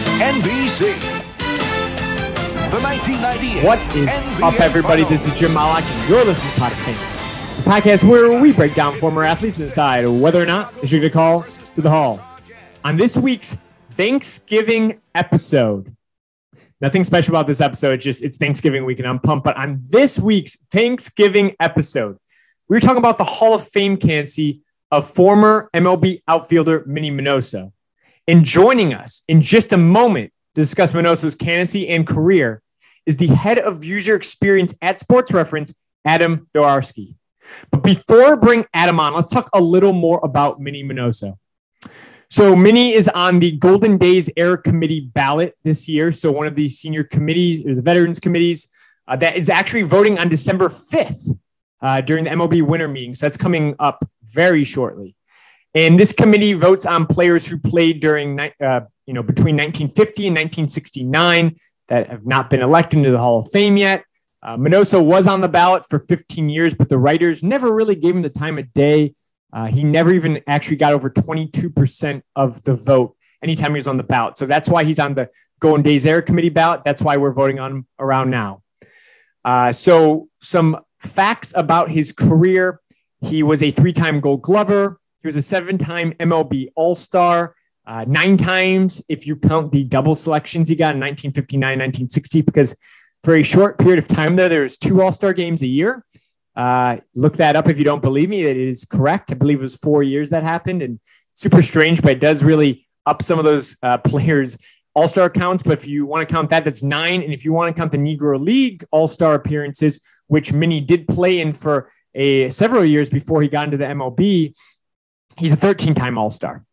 On NBC. The 1998 What is NBA up, everybody? Finals. This is Jim Malak, and you're listening to Podcast, the podcast where we break down former athletes and decide whether or not they should get a call to the hall. On this week's Thanksgiving episode, nothing special about this episode. It's just it's Thanksgiving week, and I'm pumped. But on this week's Thanksgiving episode, we were talking about the Hall of Fame candidacy of former MLB outfielder Minnie Minoso. And joining us in just a moment to discuss Minoso's candidacy and career is the head of user experience at Sports Reference, Adam Darowski. But before I bring Adam on, let's talk a little more about Minnie Minoso. So Minnie is on the Golden Days Era Committee ballot this year. So one of the senior committees or the veterans committees uh, that is actually voting on December 5th uh, during the MLB winter meeting. So that's coming up very shortly. And this committee votes on players who played during, uh, you know, between 1950 and 1969 that have not been elected into the Hall of Fame yet. Uh, Minoso was on the ballot for 15 years, but the writers never really gave him the time of day. Uh, he never even actually got over 22% of the vote anytime he was on the ballot. So that's why he's on the Golden Days Era Committee ballot. That's why we're voting on him around now. Uh, so, some facts about his career he was a three time gold glover, he was a seven time MLB All Star. Uh, nine times, if you count the double selections he got in 1959, 1960, because for a short period of time there, there was two All Star games a year. Uh, look that up if you don't believe me. It is correct. I believe it was four years that happened, and super strange, but it does really up some of those uh, players' All Star counts. But if you want to count that, that's nine. And if you want to count the Negro League All Star appearances, which Minnie did play in for a several years before he got into the MLB, he's a 13 time All Star.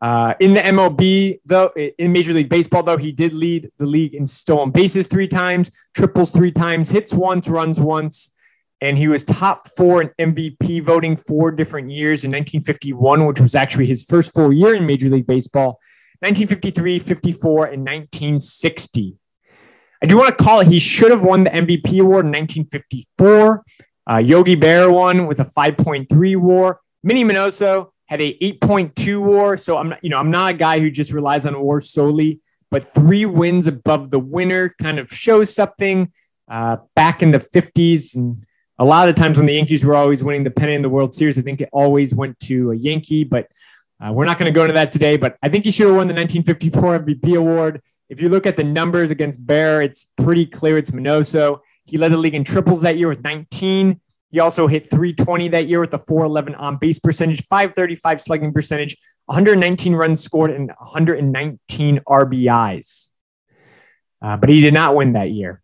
Uh, in the MLB, though, in Major League Baseball, though, he did lead the league in stolen bases three times, triples three times, hits once, runs once, and he was top four in MVP voting four different years in 1951, which was actually his first full year in Major League Baseball, 1953, 54, and 1960. I do want to call it, he should have won the MVP award in 1954. Uh, Yogi Berra won with a 5.3 war. Minnie Minoso had a 8.2 war. So I'm not, you know, I'm not a guy who just relies on war solely, but three wins above the winner kind of shows something. Uh, back in the 50s, and a lot of the times when the Yankees were always winning the pennant in the World Series, I think it always went to a Yankee, but uh, we're not going to go into that today. But I think he should have won the 1954 MVP award. If you look at the numbers against Berra, it's pretty clear it's Minoso. He led the league in triples that year with 19. He also hit 320 that year with a 411 on base percentage, 535 slugging percentage, 119 runs scored, and 119 RBIs. Uh, but he did not win that year.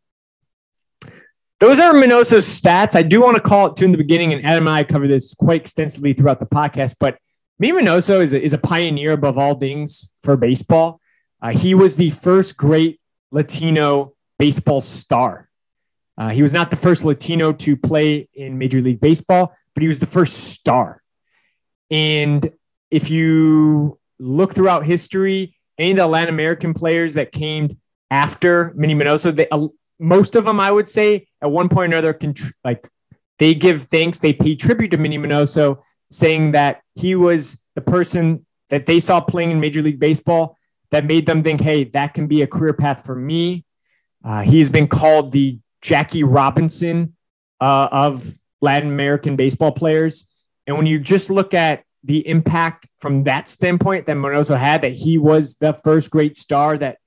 Those are Minoso's stats. I do want to call it to in the beginning, and Adam and I cover this quite extensively throughout the podcast. But me Minoso is a, is a pioneer above all things for baseball. Uh, he was the first great Latino baseball star. Uh, he was not the first Latino to play in Major League Baseball, but he was the first star. And if you look throughout history, any of the Latin American players that came after Minnie Minoso, they, uh, most of them, I would say, at one point or another, contr- like they give thanks, they pay tribute to Minnie Minoso, saying that he was the person that they saw playing in Major League Baseball that made them think, hey, that can be a career path for me. Uh, he's been called the Jackie Robinson uh, of Latin American baseball players. And when you just look at the impact from that standpoint that Minoso had, that he was the first great star that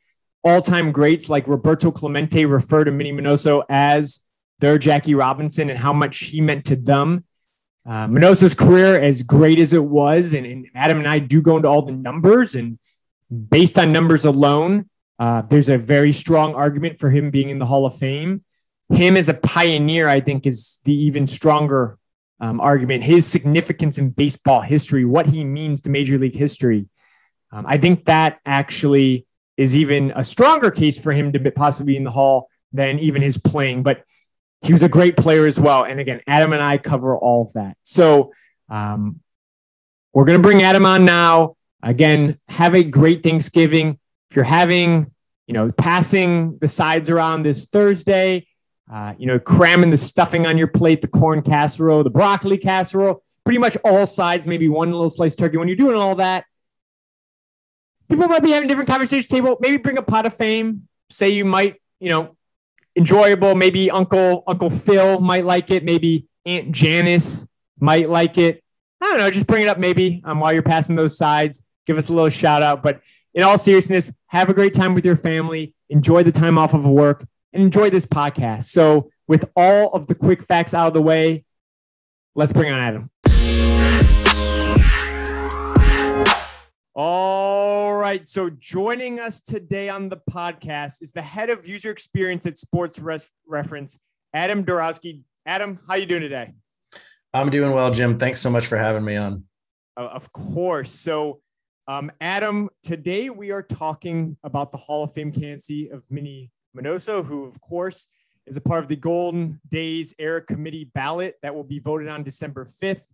all time greats like Roberto Clemente refer to Minnie Minoso as their Jackie Robinson and how much he meant to them. Uh, Minoso's career, as great as it was, and, and Adam and I do go into all the numbers, and based on numbers alone, uh, there's a very strong argument for him being in the Hall of Fame. Him as a pioneer, I think, is the even stronger um, argument. His significance in baseball history, what he means to Major League history. Um, I think that actually is even a stronger case for him to be possibly in the Hall than even his playing. But he was a great player as well. And again, Adam and I cover all of that. So um, we're going to bring Adam on now. Again, have a great Thanksgiving. If you're having, you know, passing the sides around this Thursday, uh, you know, cramming the stuffing on your plate, the corn casserole, the broccoli casserole, pretty much all sides, maybe one little sliced turkey. When you're doing all that, people might be having different conversations table. Maybe bring a pot of fame. Say you might, you know, enjoyable. Maybe Uncle Uncle Phil might like it. Maybe Aunt Janice might like it. I don't know. Just bring it up maybe um, while you're passing those sides. Give us a little shout out. But in all seriousness, have a great time with your family. Enjoy the time off of work and enjoy this podcast. So, with all of the quick facts out of the way, let's bring on Adam. All right. So joining us today on the podcast is the head of user experience at Sports Res- Reference, Adam Darowski. Adam, how you doing today? I'm doing well, Jim. Thanks so much for having me on. Uh, of course. So, um, Adam, today we are talking about the Hall of Fame candidacy of Minnie Minoso, who, of course, is a part of the Golden Days Era Committee ballot that will be voted on December 5th.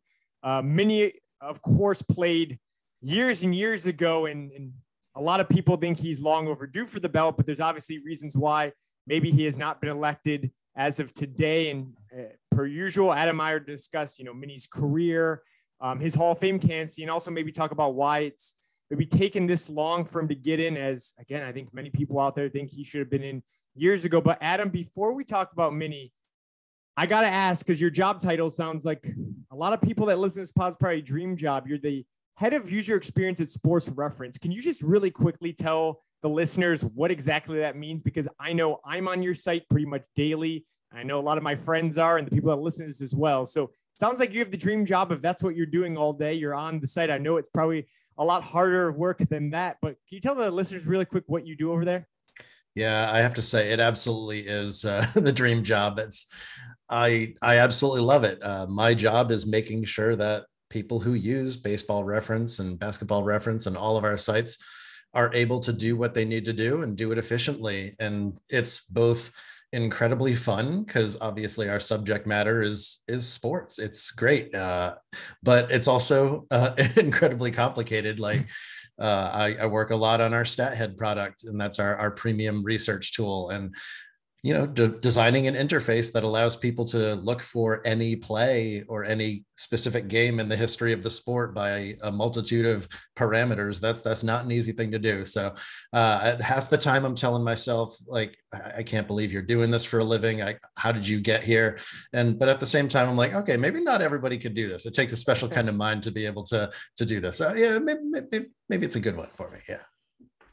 Uh, Minnie, of course, played years and years ago, and, and a lot of people think he's long overdue for the belt, but there's obviously reasons why maybe he has not been elected as of today. And uh, per usual, Adam Meyer discuss, you know, Minnie's career, um, his Hall of Fame candidacy, and also maybe talk about why it's maybe taken this long for him to get in. As again, I think many people out there think he should have been in years ago. But Adam, before we talk about Minnie, I gotta ask because your job title sounds like a lot of people that listen to this pod's probably dream job. You're the head of user experience at Sports Reference. Can you just really quickly tell the listeners what exactly that means? Because I know I'm on your site pretty much daily. I know a lot of my friends are, and the people that listen to this as well. So sounds like you have the dream job. If that's what you're doing all day, you're on the site. I know it's probably a lot harder work than that, but can you tell the listeners really quick what you do over there? Yeah, I have to say it absolutely is uh, the dream job. It's I I absolutely love it. Uh, my job is making sure that people who use baseball reference and basketball reference and all of our sites are able to do what they need to do and do it efficiently. And it's both incredibly fun because obviously our subject matter is is sports. It's great uh, but it's also uh, incredibly complicated. Like uh, I, I, work a lot on our StatHead product and that's our, our premium research tool. And you know de- designing an interface that allows people to look for any play or any specific game in the history of the sport by a multitude of parameters that's that's not an easy thing to do. So uh, half the time i'm telling myself like i can't believe you're doing this for a living. I, how did you get here? And but at the same time i'm like okay maybe not everybody could do this. It takes a special kind of mind to be able to to do this. Uh, yeah maybe, maybe, maybe it's a good one for me. Yeah.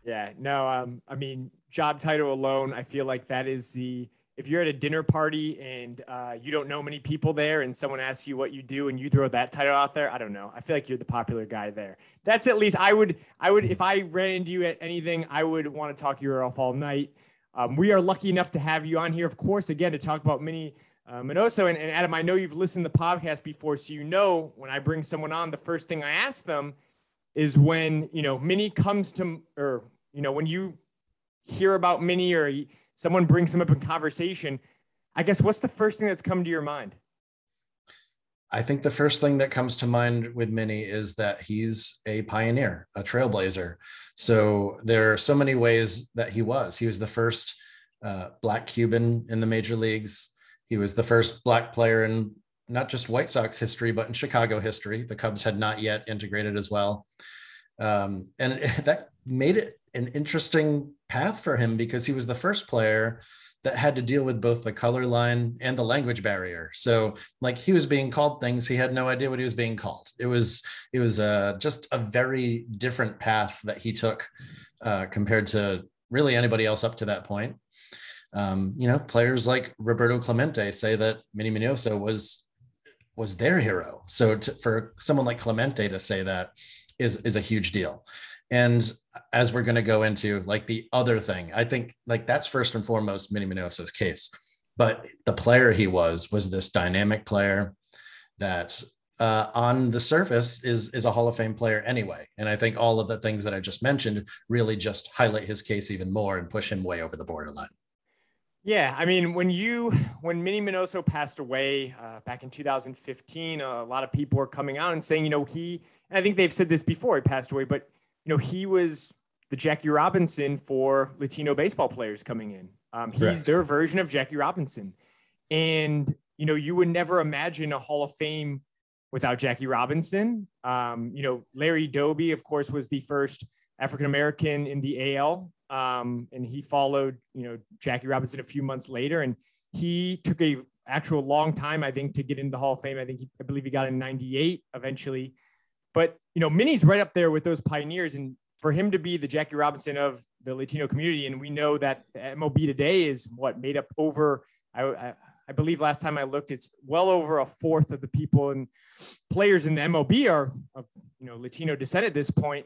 Yeah, no, um, I mean, job title alone, I feel like that is the if you're at a dinner party and uh, you don't know many people there and someone asks you what you do and you throw that title out there, I don't know. I feel like you're the popular guy there. That's at least I would I would if I ran into you at anything, I would want to talk you off all night. Um, we are lucky enough to have you on here, of course, again to talk about Minnie uh, Minoso. And, and Adam, I know you've listened to the podcast before, so you know when I bring someone on, the first thing I ask them is when you know Minnie comes to or you know, when you hear about Minnie or someone brings him up in conversation, I guess what's the first thing that's come to your mind? I think the first thing that comes to mind with Minnie is that he's a pioneer, a trailblazer. So there are so many ways that he was. He was the first uh, Black Cuban in the major leagues. He was the first Black player in not just White Sox history, but in Chicago history. The Cubs had not yet integrated as well. Um, and that made it an interesting path for him because he was the first player that had to deal with both the color line and the language barrier. So like he was being called things he had no idea what he was being called. It was it was uh, just a very different path that he took uh, compared to really anybody else up to that point. Um, you know, players like Roberto Clemente say that Minnie Minoso was was their hero. So to, for someone like Clemente to say that is is a huge deal and as we're going to go into like the other thing i think like that's first and foremost minnie minoso's case but the player he was was this dynamic player that uh, on the surface is is a hall of fame player anyway and i think all of the things that i just mentioned really just highlight his case even more and push him way over the borderline yeah, I mean, when you when Minnie Minoso passed away uh, back in 2015, a lot of people were coming out and saying, you know, he. I think they've said this before. He passed away, but you know, he was the Jackie Robinson for Latino baseball players coming in. Um, he's Correct. their version of Jackie Robinson. And, you know, you would never imagine a Hall of Fame without Jackie Robinson. Um, you know, Larry Doby, of course, was the first African American in the AL. Um, and he followed, you know, Jackie Robinson a few months later, and he took a actual long time, I think, to get into the Hall of Fame. I think he, I believe he got in '98 eventually. But you know, Minnie's right up there with those pioneers, and for him to be the Jackie Robinson of the Latino community, and we know that the MLB today is what made up over. I, I, I believe last time I looked, it's well over a fourth of the people and players in the MLB are of you know Latino descent at this point.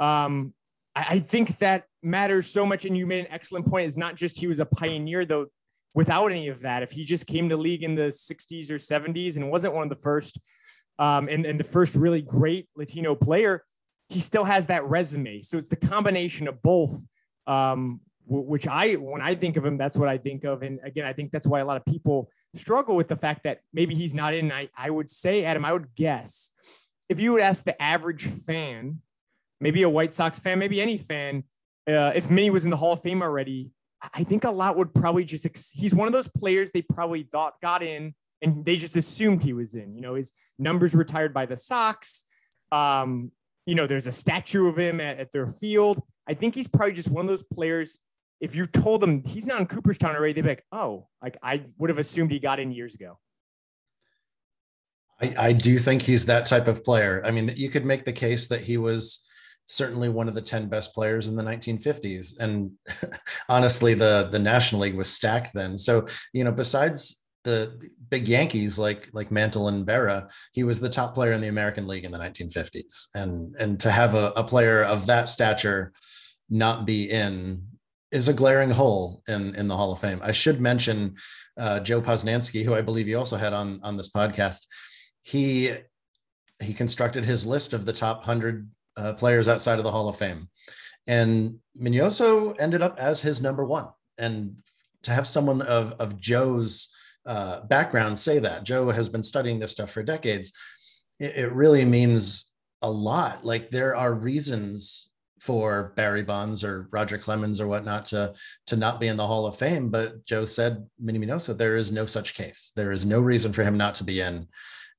Um, I, I think that matters so much, and you made an excellent point. It's not just he was a pioneer though. Without any of that, if he just came to league in the 60s or 70s and wasn't one of the first, um, and, and the first really great Latino player, he still has that resume. So it's the combination of both, um, which I, when I think of him, that's what I think of. And again, I think that's why a lot of people struggle with the fact that maybe he's not in. I, I would say, Adam, I would guess if you would ask the average fan, maybe a White Sox fan, maybe any fan, uh, if Minnie was in the Hall of Fame already, I think a lot would probably just, ex- he's one of those players they probably thought got in and they just assumed he was in. You know, his numbers retired by the Sox. Um, you know, there's a statue of him at, at their field. I think he's probably just one of those players. If you told them he's not in Cooperstown already, they'd be like, oh, like I would have assumed he got in years ago. I, I do think he's that type of player. I mean, you could make the case that he was certainly one of the 10 best players in the 1950s and honestly the the national league was stacked then so you know besides the big yankees like like mantle and berra he was the top player in the american league in the 1950s and and to have a, a player of that stature not be in is a glaring hole in in the hall of fame i should mention uh, joe posnanski who i believe you also had on on this podcast he he constructed his list of the top 100 uh, players outside of the Hall of Fame. And Minoso ended up as his number one. And to have someone of, of Joe's uh, background say that, Joe has been studying this stuff for decades, it, it really means a lot. Like there are reasons for Barry Bonds or Roger Clemens or whatnot to to not be in the Hall of Fame. But Joe said, Minnie Minoso, there is no such case. There is no reason for him not to be in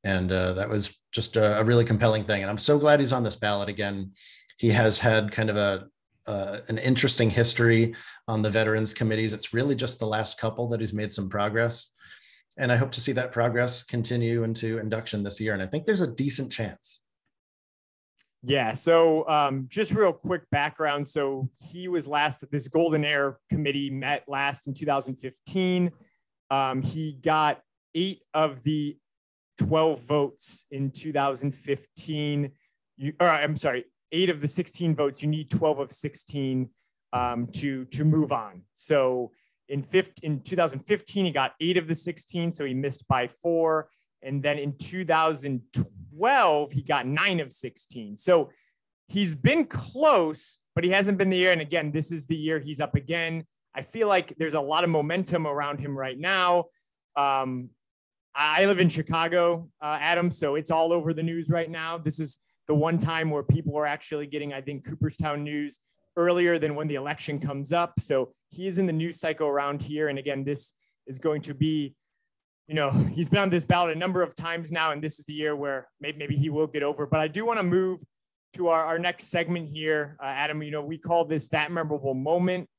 and uh, that was just a, a, really compelling thing. And I'm so glad he's on this ballot again. He has had kind of a uh, an interesting history on the veterans committees. It's really just the last couple that he's made some progress, and I hope to see that progress continue into induction this year. And I think there's a decent chance. Yeah. So um, just real quick background. So he was last. This Golden Era committee met last in 2015. Um, he got eight of the 12 votes in 2015. You, or I'm sorry, eight of the 16 votes. You need 12 of 16 um, to to move on. So in 15, in 2015, he got eight of the 16, so he missed by four. And then in 2012, he got nine of 16. So he's been close, but he hasn't been the year. And again, this is the year he's up again. I feel like there's a lot of momentum around him right now. Um, I live in Chicago, uh, Adam, so it's all over the news right now. This is the one time where people are actually getting, I think, Cooperstown news earlier than when the election comes up. So he is in the news cycle around here. And again, this is going to be, you know, he's been on this ballot a number of times now, and this is the year where maybe, maybe he will get over. But I do want to move to our, our next segment here. Uh, Adam, you know, we call this that memorable moment.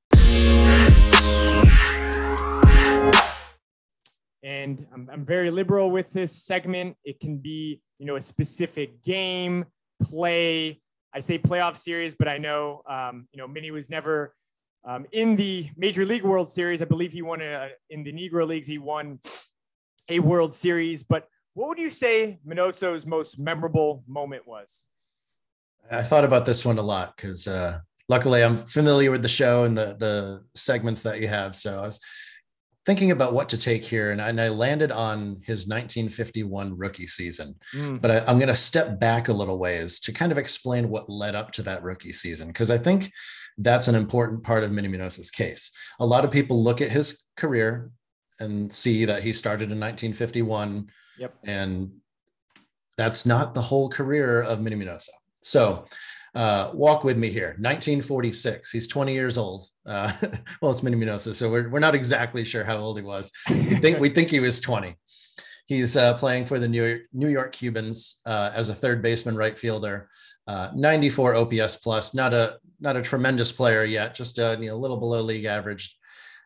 And I'm, I'm very liberal with this segment. It can be, you know, a specific game, play. I say playoff series, but I know, um, you know, Minnie was never um, in the Major League World Series. I believe he won a, in the Negro Leagues. He won a World Series. But what would you say Minoso's most memorable moment was? I thought about this one a lot because uh, luckily I'm familiar with the show and the the segments that you have. So I was thinking about what to take here, and I, and I landed on his 1951 rookie season. Mm. But I, I'm going to step back a little ways to kind of explain what led up to that rookie season, because I think that's an important part of Minnie Minoso's case. A lot of people look at his career and see that he started in 1951. Yep. And that's not the whole career of Minnie Minoso. So uh, walk with me here. 1946. He's 20 years old. Uh, well, it's Minnie Minoso, so we're, we're not exactly sure how old he was. We think we think he was 20. He's uh, playing for the New York, New York Cubans uh, as a third baseman, right fielder. Uh, 94 OPS plus. Not a not a tremendous player yet, just uh, you know a little below league average.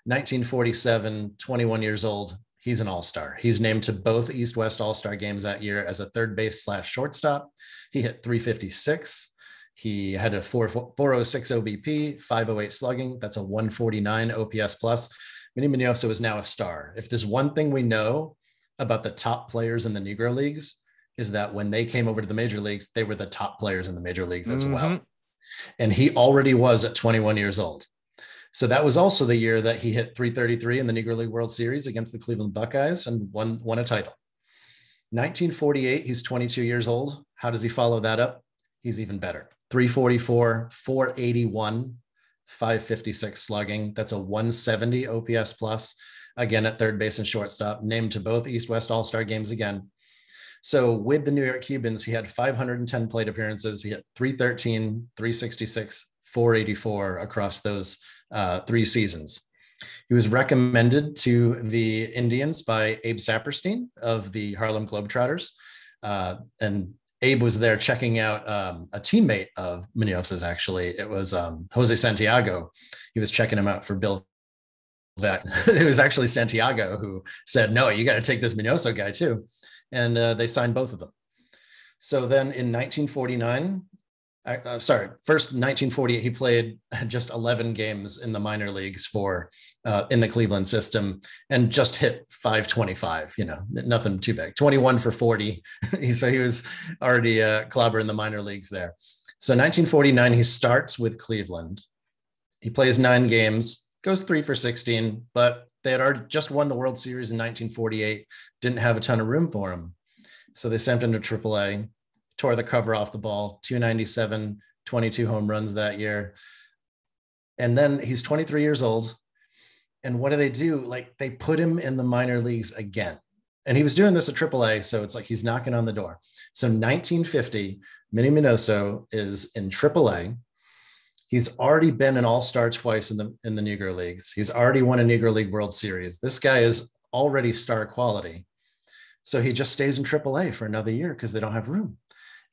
1947, 21 years old. He's an all-star. He's named to both East-West All-Star games that year as a third base slash shortstop. He hit 356. He had a 4, 406 OBP, 508 slugging. That's a 149 OPS plus. Minnie Minoso is now a star. If there's one thing we know about the top players in the Negro Leagues, is that when they came over to the major leagues, they were the top players in the major leagues as mm-hmm. well. And he already was at 21 years old. So that was also the year that he hit 333 in the Negro League World Series against the Cleveland Buckeyes and won, won a title. 1948, he's 22 years old. How does he follow that up? He's even better. 344, 481, 556 slugging. That's a 170 OPS plus. Again, at third base and shortstop, named to both East West All Star games again. So with the New York Cubans, he had 510 plate appearances. He had 313, 366, 484 across those uh, three seasons. He was recommended to the Indians by Abe Saperstein of the Harlem Globetrotters. Uh, and Abe was there checking out um, a teammate of Minoso's, actually. It was um, Jose Santiago. He was checking him out for Bill Veeck. it was actually Santiago who said, No, you got to take this Muñoz guy too. And uh, they signed both of them. So then in 1949, uh, sorry, first 1948, he played just 11 games in the minor leagues for uh, in the Cleveland system and just hit 525. You know, nothing too big. 21 for 40. so he was already a clobber in the minor leagues there. So 1949, he starts with Cleveland. He plays nine games, goes three for 16, but they had already just won the World Series in 1948. Didn't have a ton of room for him, so they sent him to AAA tore the cover off the ball, 297, 22 home runs that year. And then he's 23 years old. And what do they do? Like they put him in the minor leagues again. And he was doing this at AAA. So it's like he's knocking on the door. So 1950, Minnie Minoso is in AAA. He's already been an all-star twice in the in the Negro Leagues. He's already won a Negro League World Series. This guy is already star quality. So he just stays in AAA for another year because they don't have room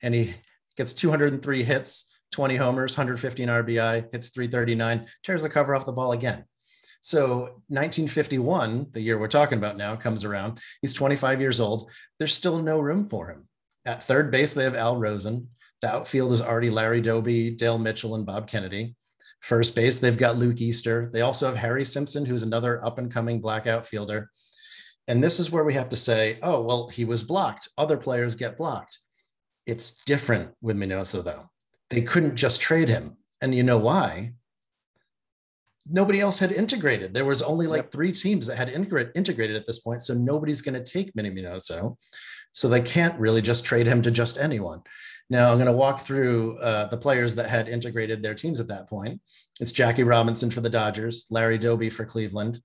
and he gets 203 hits, 20 homers, 115 RBI, hits 339, tears the cover off the ball again. So 1951, the year we're talking about now, comes around. He's 25 years old. There's still no room for him. At third base, they have Al Rosen. The outfield is already Larry Doby, Dale Mitchell, and Bob Kennedy. First base, they've got Luke Easter. They also have Harry Simpson, who's another up and coming black outfielder. And this is where we have to say, oh, well, he was blocked. Other players get blocked. It's different with Minoso, though. They couldn't just trade him. And you know why? Nobody else had integrated. There was only like yep. three teams that had integrated at this point. So nobody's going to take Minnie Minoso. So they can't really just trade him to just anyone. Now I'm going to walk through uh, the players that had integrated their teams at that point. It's Jackie Robinson for the Dodgers, Larry Doby for Cleveland,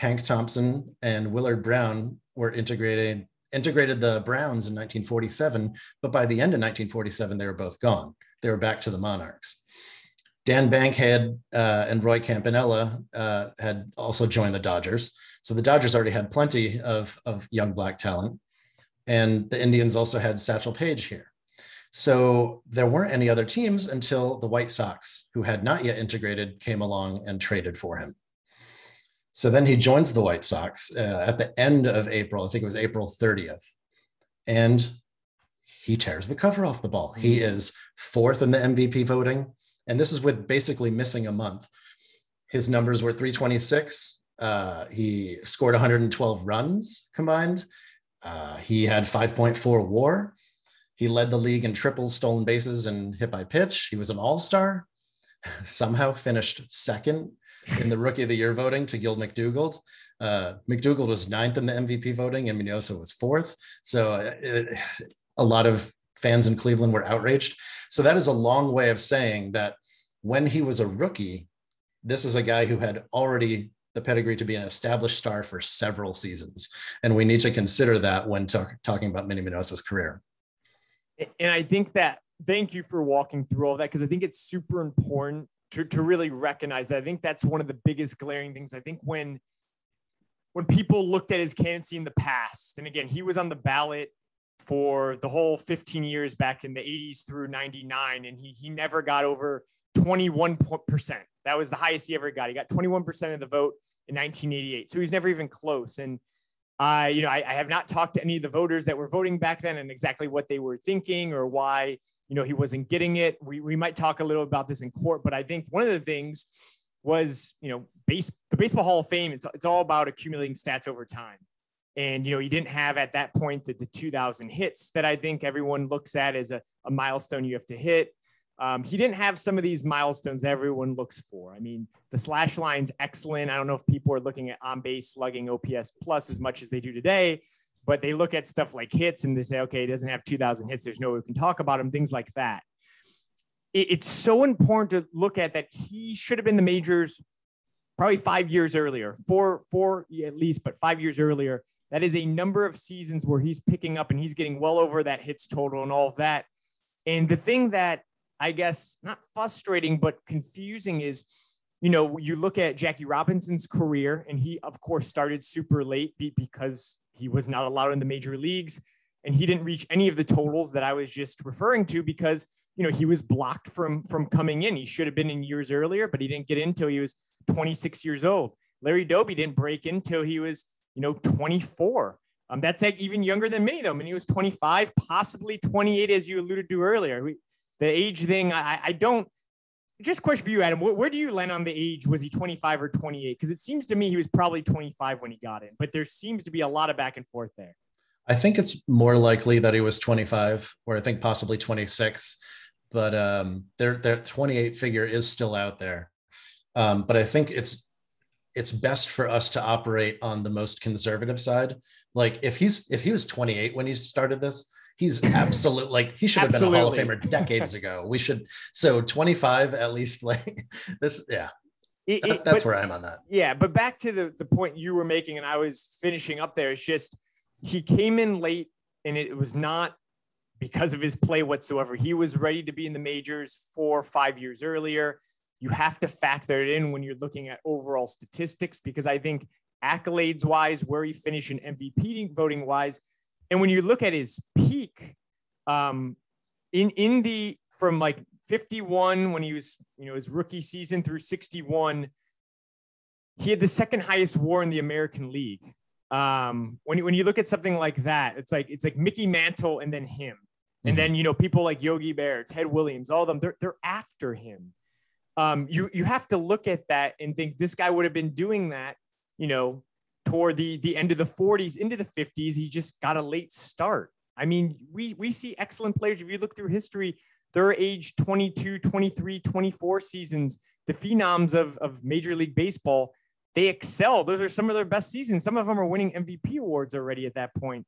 Hank Thompson and Willard Brown were integrated integrated the Browns in 1947, but by the end of 1947, they were both gone. They were back to the Monarchs. Dan Bankhead uh, and Roy Campanella uh, had also joined the Dodgers. So the Dodgers already had plenty of, of young black talent. And the Indians also had Satchel Paige here. So there weren't any other teams until the White Sox, who had not yet integrated, came along and traded for him. So then he joins the White Sox uh, at the end of April. I think it was April 30th. And he tears the cover off the ball. He mm-hmm. is fourth in the MVP voting. And this is with basically missing a month. His numbers were 326. Uh, he scored 112 runs combined. Uh, he had 5.4 war. He led the league in triples, stolen bases, and hit by pitch. He was an all star. Somehow finished second in the rookie of the year voting to Gil McDougald. Uh, McDougald was ninth in the MVP voting and Minoso was fourth. So it, uh, a lot of fans in Cleveland were outraged. So that is a long way of saying that when he was a rookie, this is a guy who had already the pedigree to be an established star for several seasons. And we need to consider that when talk, talking about Minnie Minoso's career. And I think that, thank you for walking through all that, because I think it's super important to, to really recognize that. I think that's one of the biggest glaring things. I think when when people looked at his candidacy in the past, and again, he was on the ballot for the whole 15 years back in the 80s through 99, and he he never got over 21%. That was the highest he ever got. He got 21% of the vote in 1988. So he's never even close. And I, you know, I, I, have not talked to any of the voters that were voting back then and exactly what they were thinking or why, you know, he wasn't getting it. We, we might talk a little about this in court, but I think one of the things was, you know, base the Baseball Hall of Fame. It's, it's all about accumulating stats over time. And, you know, he didn't have at that point the, the 2000 hits that I think everyone looks at as a, a milestone you have to hit. Um, he didn't have some of these milestones everyone looks for. I mean, the slash line's excellent. I don't know if people are looking at on base slugging OPS plus as much as they do today, but they look at stuff like hits and they say, okay, he doesn't have 2,000 hits. There's no way we can talk about him, things like that. It, it's so important to look at that he should have been the majors probably five years earlier, four, four at least, but five years earlier. That is a number of seasons where he's picking up and he's getting well over that hits total and all of that. And the thing that I guess not frustrating, but confusing is, you know, you look at Jackie Robinson's career, and he, of course, started super late because he was not allowed in the major leagues. And he didn't reach any of the totals that I was just referring to because, you know, he was blocked from from coming in. He should have been in years earlier, but he didn't get in until he was 26 years old. Larry Doby didn't break in until he was, you know, 24. Um, that's like even younger than many of them. And he was 25, possibly 28, as you alluded to earlier. We, the age thing, I, I don't. Just question for you, Adam. Where, where do you land on the age? Was he 25 or 28? Because it seems to me he was probably 25 when he got in, but there seems to be a lot of back and forth there. I think it's more likely that he was 25, or I think possibly 26. But um, their their 28 figure is still out there. Um, but I think it's it's best for us to operate on the most conservative side. Like if he's if he was 28 when he started this, he's absolute like he should have been a Hall of Famer decades ago. We should so 25 at least like this yeah. It, it, that's but, where I'm on that. Yeah, but back to the the point you were making and I was finishing up there. It's just he came in late and it was not because of his play whatsoever. He was ready to be in the majors four or five years earlier. You have to factor it in when you're looking at overall statistics because I think accolades wise, where he finished in MVP voting wise, and when you look at his peak, um, in in the from like 51 when he was you know his rookie season through 61, he had the second highest WAR in the American League. Um, when you when you look at something like that, it's like it's like Mickey Mantle and then him, and mm-hmm. then you know people like Yogi Berra, Ted Williams, all of them they're they're after him. Um, you you have to look at that and think this guy would have been doing that, you know, toward the the end of the 40s into the 50s he just got a late start i mean we we see excellent players if you look through history they're age 22 23 24 seasons the phenoms of of major league baseball they excel those are some of their best seasons some of them are winning mvp awards already at that point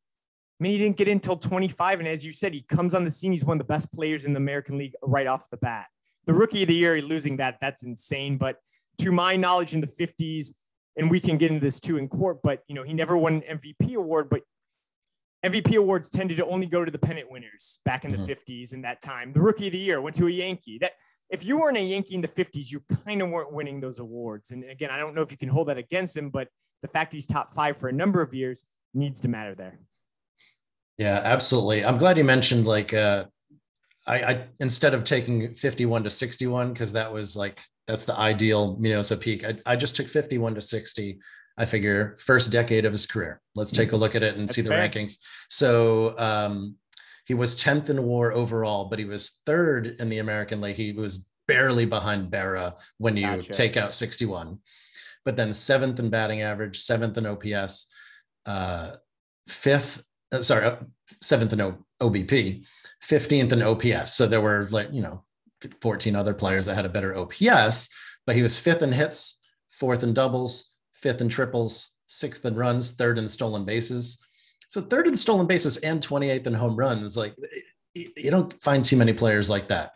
I mean, he didn't get in until 25. And as you said, he comes on the scene. He's one of the best players in the American League right off the bat. The rookie of the year, losing that, that's insane. But to my knowledge, in the 50s, and we can get into this too in court, but you know, he never won an MVP award, but MVP awards tended to only go to the pennant winners back in mm-hmm. the 50s in that time. The rookie of the year went to a Yankee. That if you weren't a Yankee in the 50s, you kind of weren't winning those awards. And again, I don't know if you can hold that against him, but the fact he's top five for a number of years needs to matter there. Yeah, absolutely. I'm glad you mentioned like uh I, I instead of taking 51 to 61, because that was like that's the ideal Minoso peak. I, I just took 51 to 60. I figure first decade of his career. Let's take a look at it and see the fair. rankings. So um, he was 10th in WAR overall, but he was third in the American League. He was barely behind Berra when you gotcha. take out 61, but then seventh in batting average, seventh in OPS, uh, fifth, uh, sorry, seventh in o- OBP, 15th in OPS. So there were like, you know, 14 other players that had a better OPS, but he was fifth in hits, fourth in doubles, fifth in triples, sixth in runs, third in stolen bases. So third in stolen bases and 28th in home runs, like you don't find too many players like that.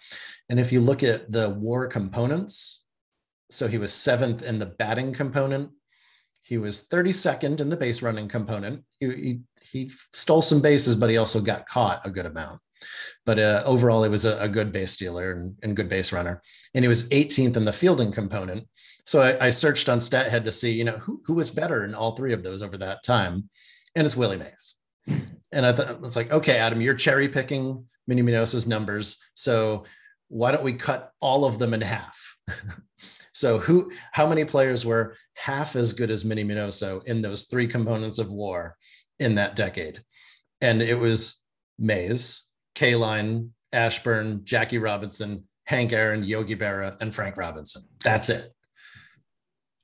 And if you look at the WAR components, so he was seventh in the batting component. He was 32nd in the base running component. He, he, he stole some bases, but he also got caught a good amount. But uh, overall, he was a, a, good base stealer and, and, good base runner. And he was 18th in the fielding component. So I, I, searched on StatHead to see, you know, who, who was better in all three of those over that time. And it's Willie Mays. And I thought, it's like, okay, Adam, you're cherry picking Minnie Minoso's numbers. So why don't we cut all of them in half? so who how many players were half as good as Minnie Minoso in those three components of war in that decade? And it was Mays, Kaline, Ashburn, Jackie Robinson, Hank Aaron, Yogi Berra, and Frank Robinson. That's it.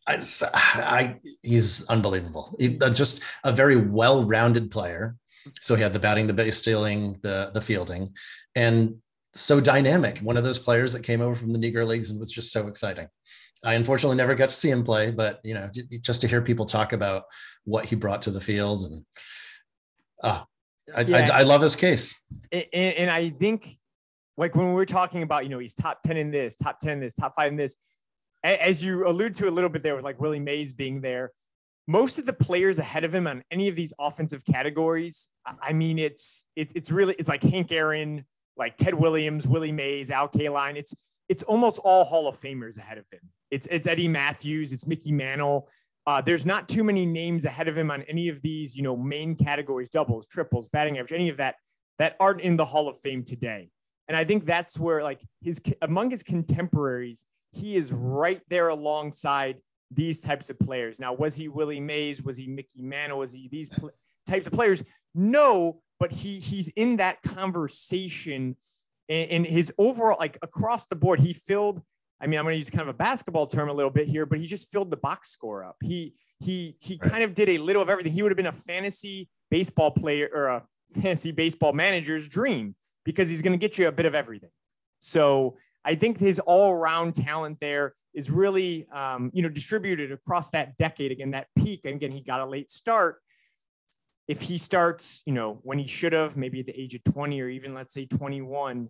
I, I he's unbelievable. He, just a very well-rounded player. So he had the batting, the base stealing, the the fielding, and so dynamic. One of those players that came over from the Negro Leagues and was just so exciting. I unfortunately never got to see him play, but you know, just to hear people talk about what he brought to the field and uh, I, yeah. I, I, love his case. And, and, I think like when we're talking about, you know, he's top 10 in this, top 10 in this, top five in this, as you allude to a little bit there with like Willie Mays being there, most of the players ahead of him on any of these offensive categories, I mean, it's it, it's really it's like Hank Aaron, like Ted Williams, Willie Mays, Al Kaline. It's it's almost all Hall of Famers ahead of him. It's it's Eddie Mathews, it's Mickey Mantle. Uh, there's not too many names ahead of him on any of these, you know, main categories, doubles, triples, batting average, any of that that aren't in the Hall of Fame today. And I think that's where like his among his contemporaries, he is right there alongside these types of players. Now, was he Willie Mays? Was he Mickey Mantle? Was he these pl- types of players? No, but he he's in that conversation. And, and his overall, like across the board, he filled. I mean, I'm going to use kind of a basketball term a little bit here, but he just filled the box score up. He he he right. kind of did a little of everything. He would have been a fantasy baseball player or a fantasy baseball manager's dream because he's going to get you a bit of everything. So I think his all-around talent there is really, um, you know, distributed across that decade. Again, that peak, and again, he got a late start. If he starts, you know, when he should have, maybe at the age of 20 or even let's say 21,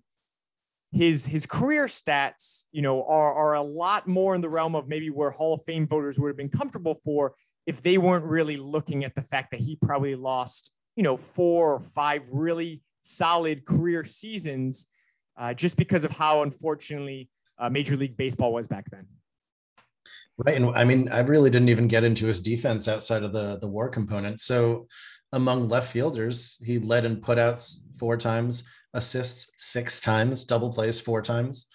his his career stats, you know, are are a lot more in the realm of maybe where Hall of Fame voters would have been comfortable for if they weren't really looking at the fact that he probably lost, you know, four or five really solid career seasons uh, just because of how unfortunately uh, Major League Baseball was back then. Right, and I mean, I really didn't even get into his defense outside of the the WAR component. So, among left fielders, he led in putouts four times, assists six times, double plays four times.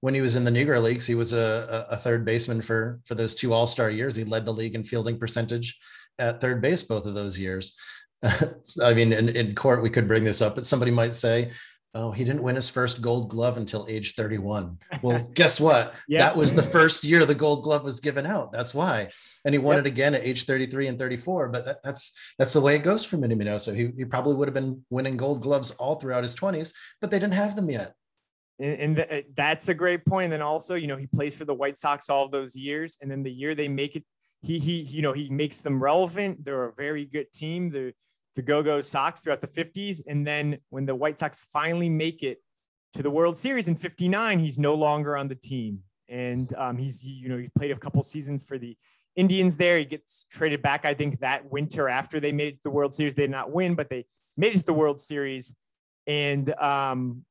When he was in the Negro Leagues, he was a, a third baseman for for those two All Star years. He led the league in fielding percentage at third base both of those years. I mean, in, in court, we could bring this up, but somebody might say, Oh, he didn't win his first gold glove until age 31. Well, guess what? Yep. That was the first year the gold glove was given out. That's why. And he won yep. it again at age 33 and 34. But that, that's that's the way it goes for Minnie Minoso. He, he probably would have been winning gold gloves all throughout his 20s, but they didn't have them yet. And, and th- uh, that's a great point. And then also, you know, he plays for the White Sox all those years. And then the year they make it, he he, you know, he makes them relevant. They're a very good team. They're the Go-Go Sox throughout the 50s. And then when the White Sox finally make it to the World Series in 59, he's no longer on the team. And um, he's, you know, he played a couple seasons for the Indians there. He gets traded back, I think, that winter after they made it to the World Series. They did not win, but they made it to the World Series. And, um,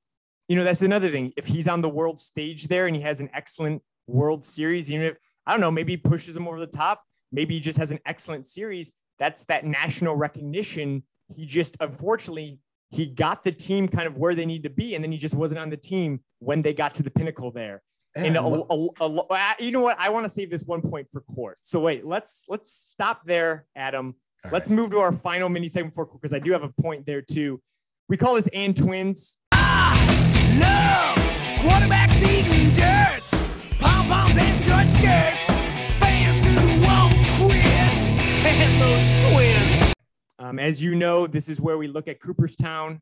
you know, that's another thing. If he's on the world stage there and he has an excellent World Series, even if, I don't know, maybe he pushes him over the top, maybe he just has an excellent series that's that national recognition. He just unfortunately he got the team kind of where they need to be, and then he just wasn't on the team when they got to the pinnacle there. And a, a, a, you know what? I want to save this one point for court. So wait, let's let's stop there, Adam. All let's right. move to our final mini segment for court because I do have a point there too. We call this and twins. Ah, love quarterbacks eating dirt, pom poms and short skirts. Twins. Um, as you know, this is where we look at Cooperstown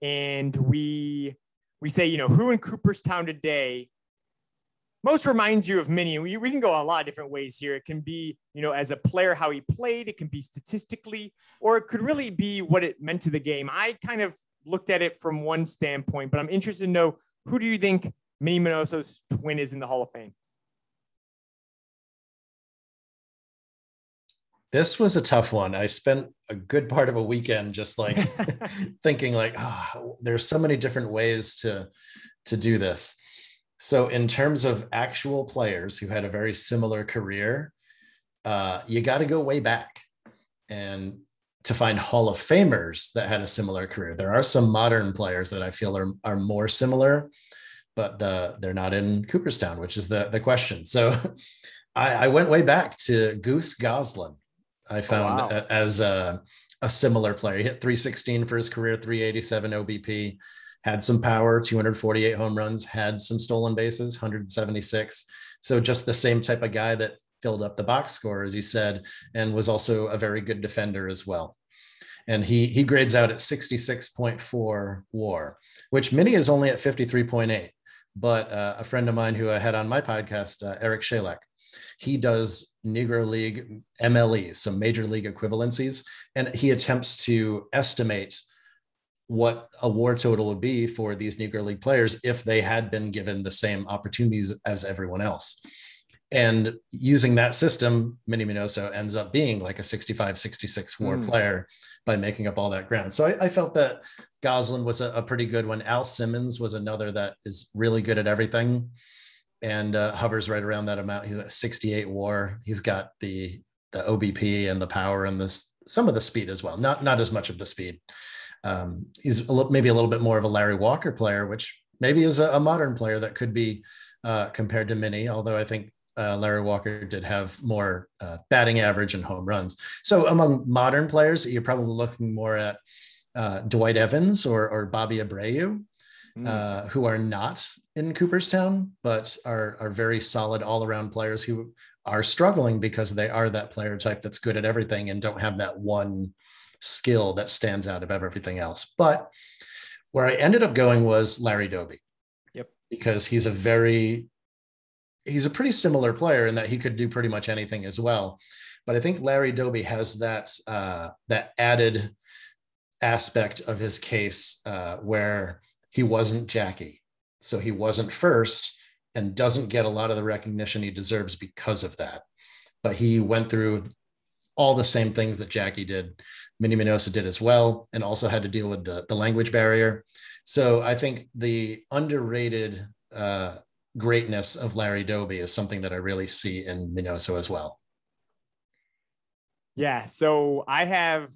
and we we say, you know, who in Cooperstown today most reminds you of Minnie. We, we can go a lot of different ways here. It can be, you know, as a player, how he played. It can be statistically, or it could really be what it meant to the game. I kind of looked at it from one standpoint, but I'm interested to know who do you think Minnie Minoso's twin is in the Hall of Fame? This was a tough one. I spent a good part of a weekend just like thinking like, oh, there's so many different ways to to do this. So in terms of actual players who had a very similar career, uh, you got to go way back and to find Hall of Famers that had a similar career. There are some modern players that I feel are, are more similar, but the they're not in Cooperstown, which is the the question. So I, I went way back to Goose Goslin. I oh, found oh, wow. as a, a similar player. He hit 316 for his career, 387 OBP, had some power, 248 home runs, had some stolen bases, 176. So just the same type of guy that filled up the box score, as you said, and was also a very good defender as well. And he he grades out at 66.4 WAR, which Minnie is only at 53.8. But uh, a friend of mine who I had on my podcast, uh, Eric Shalek, he does Negro League MLEs, so major league equivalencies, and he attempts to estimate what a war total would be for these Negro League players if they had been given the same opportunities as everyone else. And using that system, Minnie Minoso ends up being like a 65, 66 war mm. player by making up all that ground. So I, I felt that Goslin was a, a, pretty good one. Al Simmons was another that is really good at everything and uh, hovers right around that amount. He's at 68 war. He's got the the OBP and the power and this some of the speed as well. Not not as much of the speed. Um, he's a little, maybe a little bit more of a Larry Walker player, which maybe is a, a modern player that could be uh, compared to Minnie. Although I think uh, Larry Walker did have more uh, batting average and home runs. So among modern players, you're probably looking more at uh, Dwight Evans or, or Bobby Abreu, mm. who are not in Cooperstown, but are, are very solid all around players who are struggling because they are that player type that's good at everything and don't have that one skill that stands out above everything else. But where I ended up going was Larry Doby. Yep. Because he's a very he's a pretty similar player in that he could do pretty much anything as well. But I think Larry Doby has that uh, that added aspect of his case uh, where he wasn't Jackie so he wasn't first and doesn't get a lot of the recognition he deserves because of that. But he went through all the same things that Jackie did. Minnie Minoso did as well, and also had to deal with the, the language barrier. So I think the underrated uh, greatness of Larry Doby is something that I really see in Minoso as well. Yeah. So I have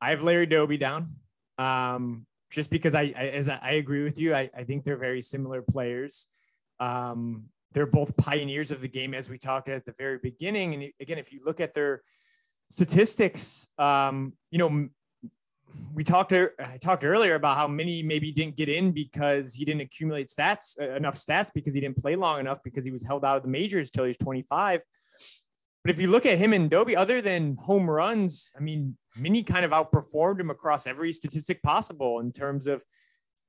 I have Larry Doby down. Um, just because I, I as I, I agree with you, I, I think they're very similar players. Um, they're both pioneers of the game, as we talked at the very beginning. And again, if you look at their statistics, um, you know, we talked I talked earlier about how Minnie maybe didn't get in because he didn't accumulate stats uh, enough stats because he didn't play long enough because he was held out of the majors till he was 25. But if you look at him and Doby, other than home runs, I mean, Minnie kind of outperformed him across every statistic possible in terms of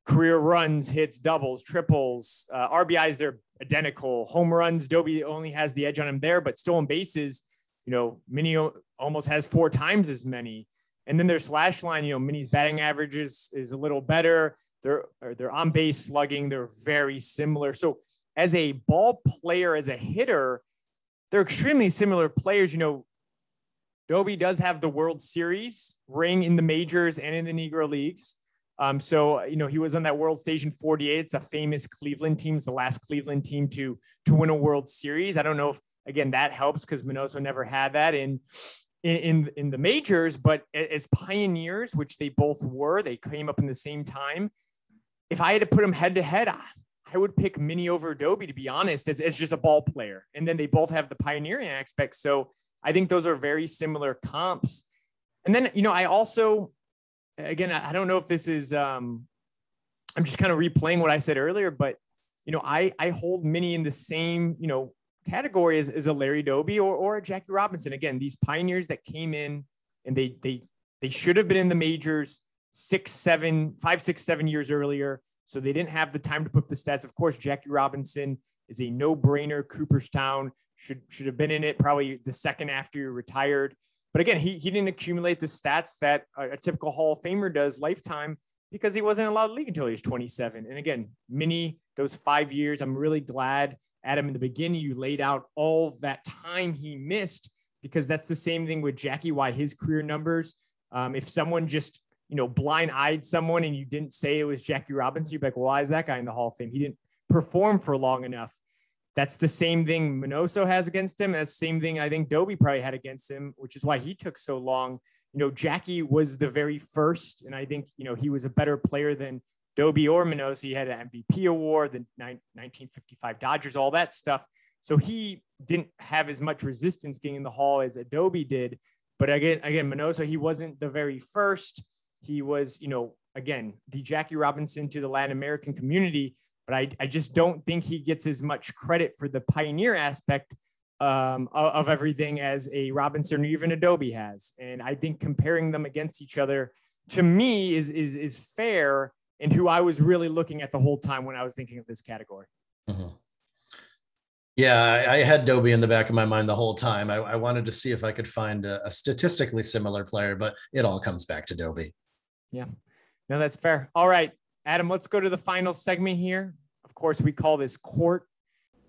career runs, hits, doubles, triples, uh, RBIs. They're identical. Home runs, Doby only has the edge on him there, but stolen bases, you know, Minnie almost has four times as many. And then their slash line, you know, Minnie's batting average is, is a little better. They're they're on base slugging. They're very similar. So as a ball player, as a hitter, they're extremely similar players. You know, Doby does have the World Series ring in the majors and in the Negro Leagues. Um, so you know he was on that World Station 48. It's a famous Cleveland team. It's the last Cleveland team to to win a World Series. I don't know if again that helps because Minoso never had that in in in the majors, but as pioneers, which they both were, they came up in the same time. If I had to put them head to head, I would pick Minnie over Doby to be honest, as, as just a ball player. And then they both have the pioneering aspect. So I think those are very similar comps. And then, you know, I also, again, I don't know if this is, um, I'm just kind of replaying what I said earlier, but, you know, I, I hold Minnie in the same, you know, category as, as a Larry Doby or, or a Jackie Robinson. Again, these pioneers that came in and they, they, they should have been in the majors six, seven, five, six, seven years earlier. So they didn't have the time to put the stats. Of course, Jackie Robinson is a no-brainer. Cooperstown should should have been in it probably the second after you retired. But again, he, he didn't accumulate the stats that a, a typical Hall of Famer does lifetime because he wasn't allowed to league until he was 27. And again, Minnie those five years, I'm really glad, Adam, in the beginning, you laid out all that time he missed because that's the same thing with Jackie, why his career numbers. Um, if someone just, you know, blind eyed someone and you didn't say it was Jackie Robinson, you'd be like, well, why is that guy in the Hall of Fame? He didn't perform for long enough. That's the same thing Minoso has against him. That's the same thing I think Doby probably had against him, which is why he took so long. You know, Jackie was the very first, and I think, you know, he was a better player than Doby or Minoso. He had an MVP award, the 1955 Dodgers, all that stuff. So he didn't have as much resistance getting in the hall as a Doby did. But again, again, Minoso, he wasn't the very first. He was, you know, again, the Jackie Robinson to the Latin American community. But I, I just don't think he gets as much credit for the pioneer aspect um, of, of, everything as a Robinson or even a Doby has. And I think comparing them against each other to me is, is, is fair and who I was really looking at the whole time when I was thinking of this category. Mm-hmm. Yeah, I, I, had Doby in the back of my mind the whole time. I, I wanted to see if I could find a, a, statistically similar player, but it all comes back to Doby. Yeah, no, that's fair. All right, Adam, let's go to the final segment here. Of course, we call this court.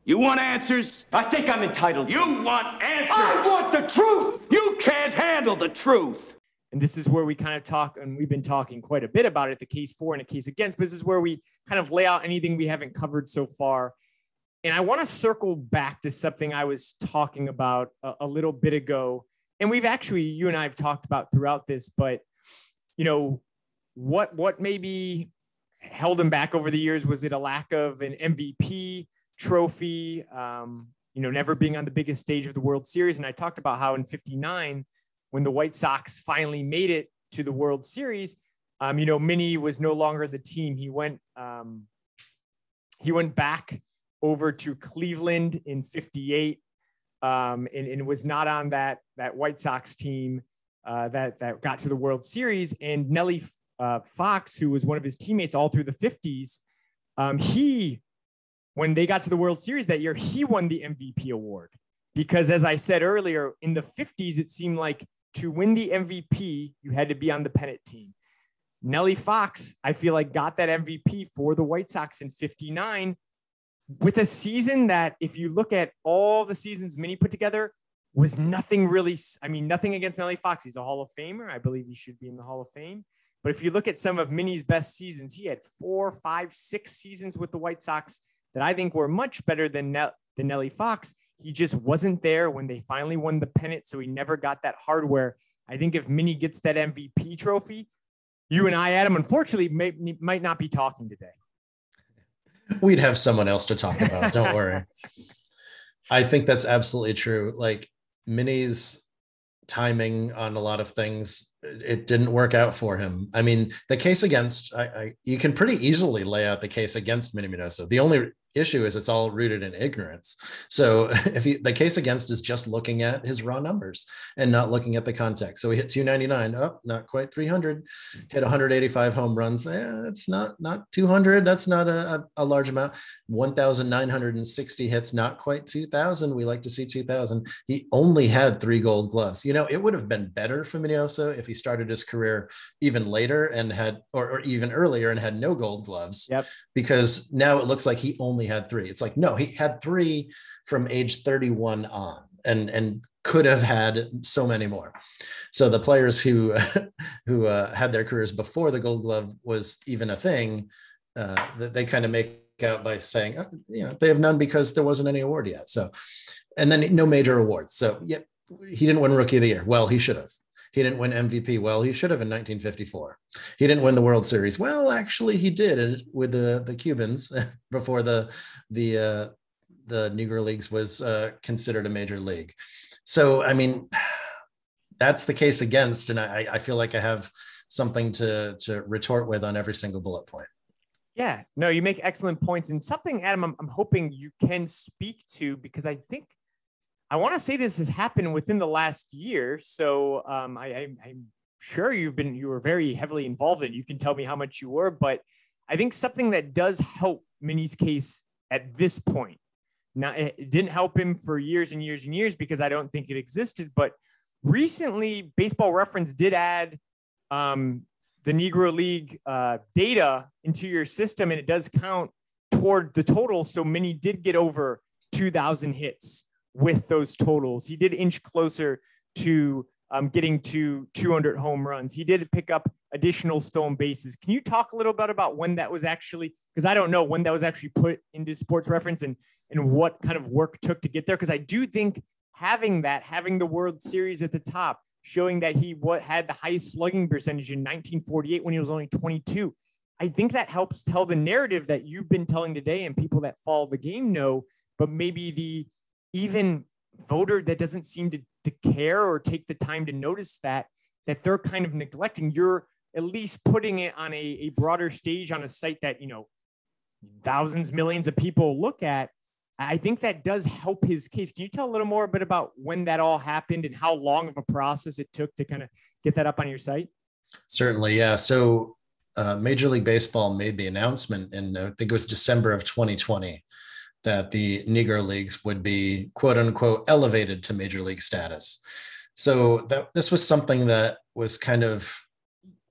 You want answers? I think I'm entitled. You want answers? I want the truth. You can't handle the truth. And this is where we kind of talk, and we've been talking quite a bit about it the case for and a case against. But this is where we kind of lay out anything we haven't covered so far and I want to circle back to something I was talking about a, a, little bit ago. And we've actually, you and I have talked about throughout this, but you know, what what maybe held him back over the years? Was it a lack of an MVP trophy? Um, you know, never being on the biggest stage of the World Series. And I talked about how in 59, when the White Sox finally made it to the World Series, um, you know, Minnie was no longer the team. He went um, he went back over to Cleveland in 58 um, and, and, was not on that, that White Sox team uh, that, that got to the World Series. And Nellie uh, Fox, who was one of his teammates all through the 50s, um, he, when they got to the World Series that year, he won the MVP award. Because as I said earlier, in the 50s, it seemed like to win the MVP, you had to be on the pennant team. Nellie Fox, I feel like, got that MVP for the White Sox in 59 with a season that, if you look at all the seasons Minnie put together, was nothing really. I mean, nothing against Nellie Fox. He's a Hall of Famer. I believe he should be in the Hall of Fame. But if you look at some of Minnie's best seasons, he had four, five, six seasons with the White Sox that I think were much better than, ne- than Nellie Fox. He just wasn't there when they finally won the pennant, so he never got that hardware. I think if Minnie gets that MVP trophy, you and I, Adam, unfortunately, may, might not be talking today we'd have someone else to talk about. Don't worry. I think that's absolutely true. Like Minnie's timing on a lot of things, it didn't work out for him. I mean, the case against, I, I you can pretty easily lay out the case against Minnie Minoso. The only issue is it's all rooted in ignorance. So if he, the case against is just looking at his raw numbers and not looking at the context. So he hit 299, oh, not quite 300, hit 185 home runs. Yeah, that's not not 200. That's not a, a large amount. 1,960 hits, not quite 2,000. We like to see 2,000. He only had three Gold Gloves. You know, it would have been better for Minoso if he started his career even later and had, or, or even earlier and had no Gold Gloves. Yep. Because now it looks like he only had three. It's like, no, he had three from age 31 on and, and could have had so many more. So the players who, who uh, had their careers before the gold glove was even a thing, uh, that they kind of make out by saying, oh, you know, they have none because there wasn't any award yet. So, and then no major awards. So, yeah, he didn't win Rookie of the Year. Well, he should have. He didn't win MVP. Well, he should have in 1954. He didn't win the World Series. Well, actually, he did with the the Cubans before the the uh, the Negro Leagues was uh, considered a major league. So, I mean, that's the case against, and I, I feel like I have something to to retort with on every single bullet point. Yeah, no, you make excellent points, and something, Adam, I'm, I'm hoping you can speak to because I think I want to say this has happened within the last year. So um, I, I'm sure you've been you were very heavily involved in. You can tell me how much you were, but I think something that does help Minnie's case at this point. Now it didn't help him for years and years and years because I don't think it existed. But recently, Baseball Reference did add um, the Negro League uh, data into your system, and it does count toward the total. So Minnie did get over 2,000 hits with those totals. He did inch closer to um, getting to 200 home runs. He did pick up additional stolen bases. Can you talk a little bit about when that was actually, because I don't know when that was actually put into sports reference and, and what kind of work took to get there? Because I do think having that, having the World Series at the top, showing that he what had the highest slugging percentage in 1948 when he was only 22. I think that helps tell the narrative that you've been telling today and people that follow the game know, but maybe the even voter that doesn't seem to, to care or take the time to notice that, that they're kind of neglecting. You're at least putting it on a, a broader stage on a site that, you know, thousands, millions of people look at. I think that does help his case. Can you tell a little more bit about when that all happened and how long of a process it took to kind of get that up on your site? Certainly, yeah. So uh, Major League Baseball made the announcement in I think it was December of 2020 that the Negro Leagues would be quote unquote elevated to Major League status. So that this was something that was kind of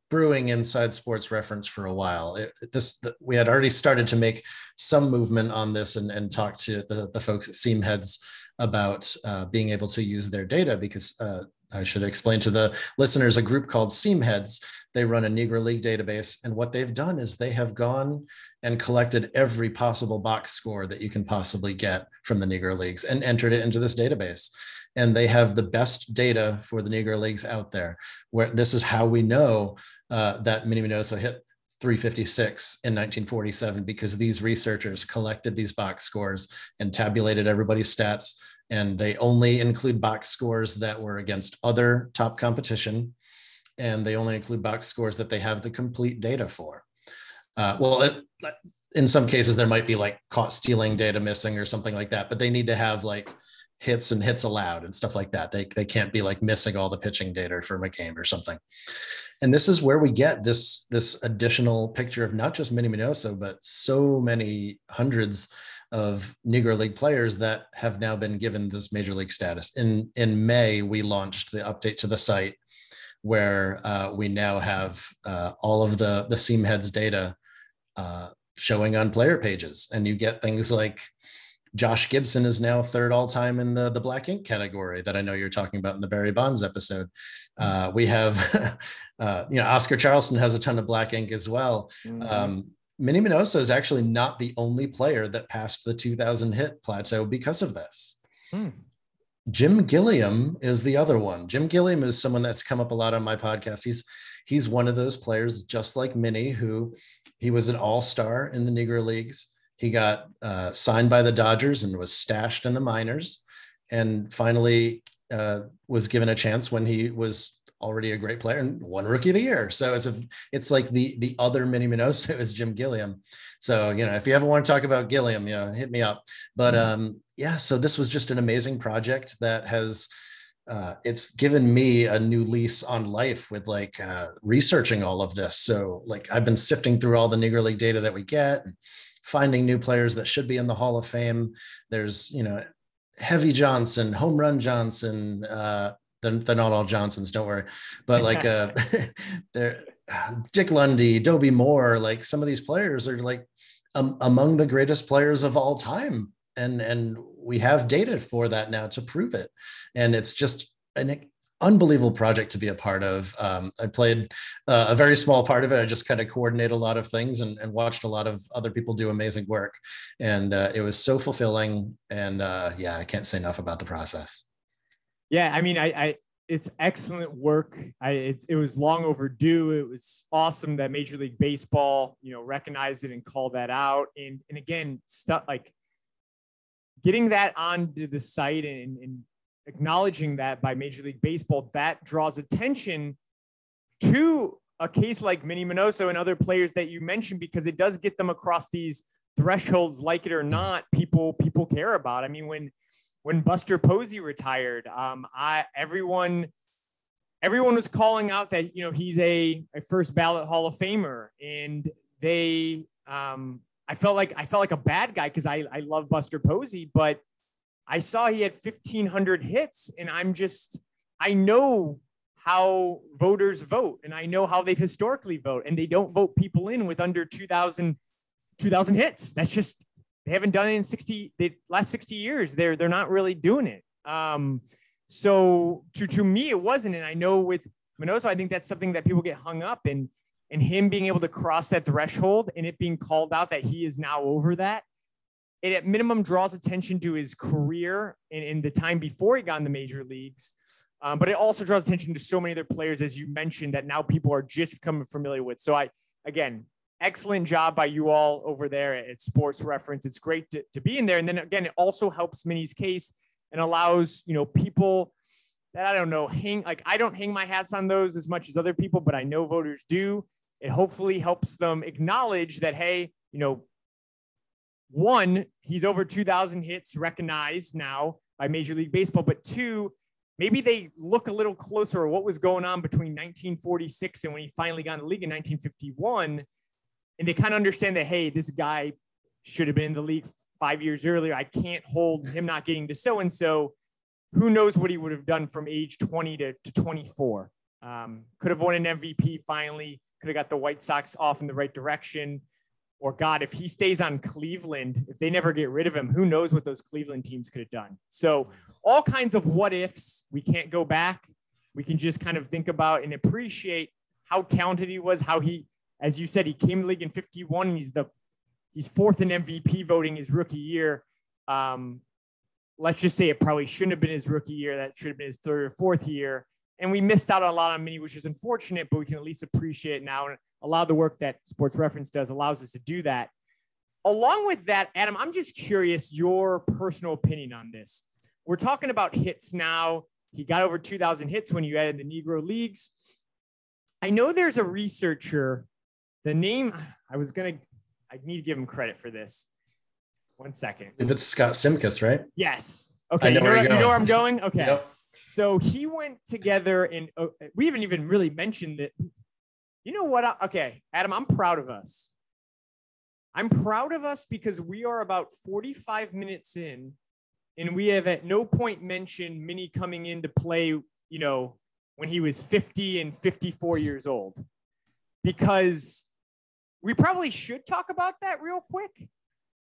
brewing inside sports reference for a while it, this the, we had already started to make some movement on this and, and talk to the, the folks at Seamheads about uh, being able to use their data because uh, I should explain to the listeners a group called Seamheads. They run a Negro League database. And what they've done is they have gone and collected every possible box score that you can possibly get from the Negro Leagues and entered it into this database. And they have the best data for the Negro Leagues out there, where this is how we know uh, that Minnie Minoso hit 356 in 1947 because these researchers collected these box scores and tabulated everybody's stats and they only include box scores that were against other top competition and they only include box scores that they have the complete data for. Uh, well it, in some cases there might be like caught stealing data missing or something like that but they need to have like hits and hits allowed and stuff like that. They, they can't be like missing all the pitching data from a game or something. And this is where we get this this additional picture of not just Minnie Minoso, but so many hundreds of Negro League players that have now been given this major league status. In in May, we launched the update to the site where uh, we now have uh, all of the the Seamheads data uh, showing on player pages, and you get things like Josh Gibson is now third all time in the the black ink category that I know you're talking about in the Barry Bonds episode. Uh, we have, uh, you know, Oscar Charleston has a ton of black ink as well. Mm-hmm. Um, Minnie Minoso is actually not the only player that passed the 2000 hit plateau because of this. Hmm. Jim Gilliam is the other one. Jim Gilliam is someone that's come up a lot on my podcast. He's he's one of those players, just like Minnie, who he was an all-star in the Negro Leagues. He got uh, signed by the Dodgers and was stashed in the minors, and finally uh, was given a chance when he was already a great player and won rookie of the year. So it's a it's like the the other Minnie Minoso is Jim Gilliam. So you know if you ever want to talk about Gilliam, you know hit me up. But mm-hmm. um, yeah, so this was just an amazing project that has. Uh, it's given me a new lease on life with like uh, researching all of this. So like I've been sifting through all the Negro League data that we get, and finding new players that should be in the Hall of Fame. There's you know Heavy Johnson, Home Run Johnson, uh, they're, they're not all Johnsons, don't worry. But like uh they're Dick Lundy, Dobie Moore, like some of these players are like um, among the greatest players of all time. And and we have data for that now to prove it. And it's just an unbelievable project to be a part of. Um, I played uh, a very small part of it. I just kind of coordinate a lot of things and, and, watched a lot of other people do amazing work. And uh, it was so fulfilling. And uh, yeah, I can't say enough about the process. Yeah, I mean, I, I it's excellent work. I it's it was long overdue. It was awesome that Major League Baseball, you know, recognized it and called that out. And and again, stuff like getting that onto the site and, and acknowledging that by Major League Baseball, that draws attention to a case like Minnie Minoso and other players that you mentioned because it does get them across these thresholds, like it or not, people people care about. I mean, when when Buster Posey retired, um, I everyone everyone was calling out that you know he's a, a first ballot Hall of Famer, and they um, I felt like I felt like a bad guy because I I love Buster Posey, but I saw he had 1,500 hits, and I'm just I know how voters vote, and I know how they've historically vote, and they don't vote people in with under 2,000 2,000 hits. That's just they haven't done it in 60 the last 60 years. They're they're not really doing it. Um, so to to me it wasn't. And I know with Minoso, I think that's something that people get hung up in and him being able to cross that threshold and it being called out that he is now over that. It at minimum draws attention to his career and in the time before he got in the major leagues. Um, but it also draws attention to so many other players, as you mentioned, that now people are just becoming familiar with. So I, again, excellent job by you all over there at Sports Reference. It's great to, to be in there. And then again, it also helps Minnie's case and allows, you know, people that I don't know, hang like I don't hang my hats on those as much as other people, but I know voters do. It hopefully helps them acknowledge that, hey, you know, one, he's over 2,000 hits recognized now by Major League Baseball, but two, maybe they look a little closer at what was going on between 1946 and when he finally got in the league in 1951 and they kind of understand that hey this guy should have been in the league five years earlier. I can't hold him not getting to so and so who knows what he would have done from age 20 to, to 24 um, could have won an mvp finally could have got the white sox off in the right direction. Or god if he stays on cleveland if they never get rid of him who knows what those cleveland teams could have done? So all kinds of what ifs. We can't go back. We can just kind of think about and appreciate how talented he was how he as you said, he came to league in 51 he's the he's fourth in MVP voting his rookie year. Um, let's just say it probably shouldn't have been his rookie year. That should have been his third or fourth year. And we missed out on a lot on Minnie, which is unfortunate, but we can at least appreciate now. And a lot of the work that Sports Reference does allows us to do that. Along with that, Adam, I'm just curious your personal opinion on this. We're talking about hits now. He got over 2,000 hits when you added the Negro Leagues. I know there's a researcher the name, I was going to, I need to give him credit for this. One second. If it's Scott Simkus, right? Yes. Okay. Know you, know, where, you know where I'm going? Okay. Yep. So he went together and uh, we haven't even really mentioned that. You know what? I, okay, Adam, I'm proud of us. I'm proud of us because we are about 45 minutes in and we have at no point mentioned Minnie coming into play, you know, when he was 50 and 54 years old. Because we probably should talk about that real quick.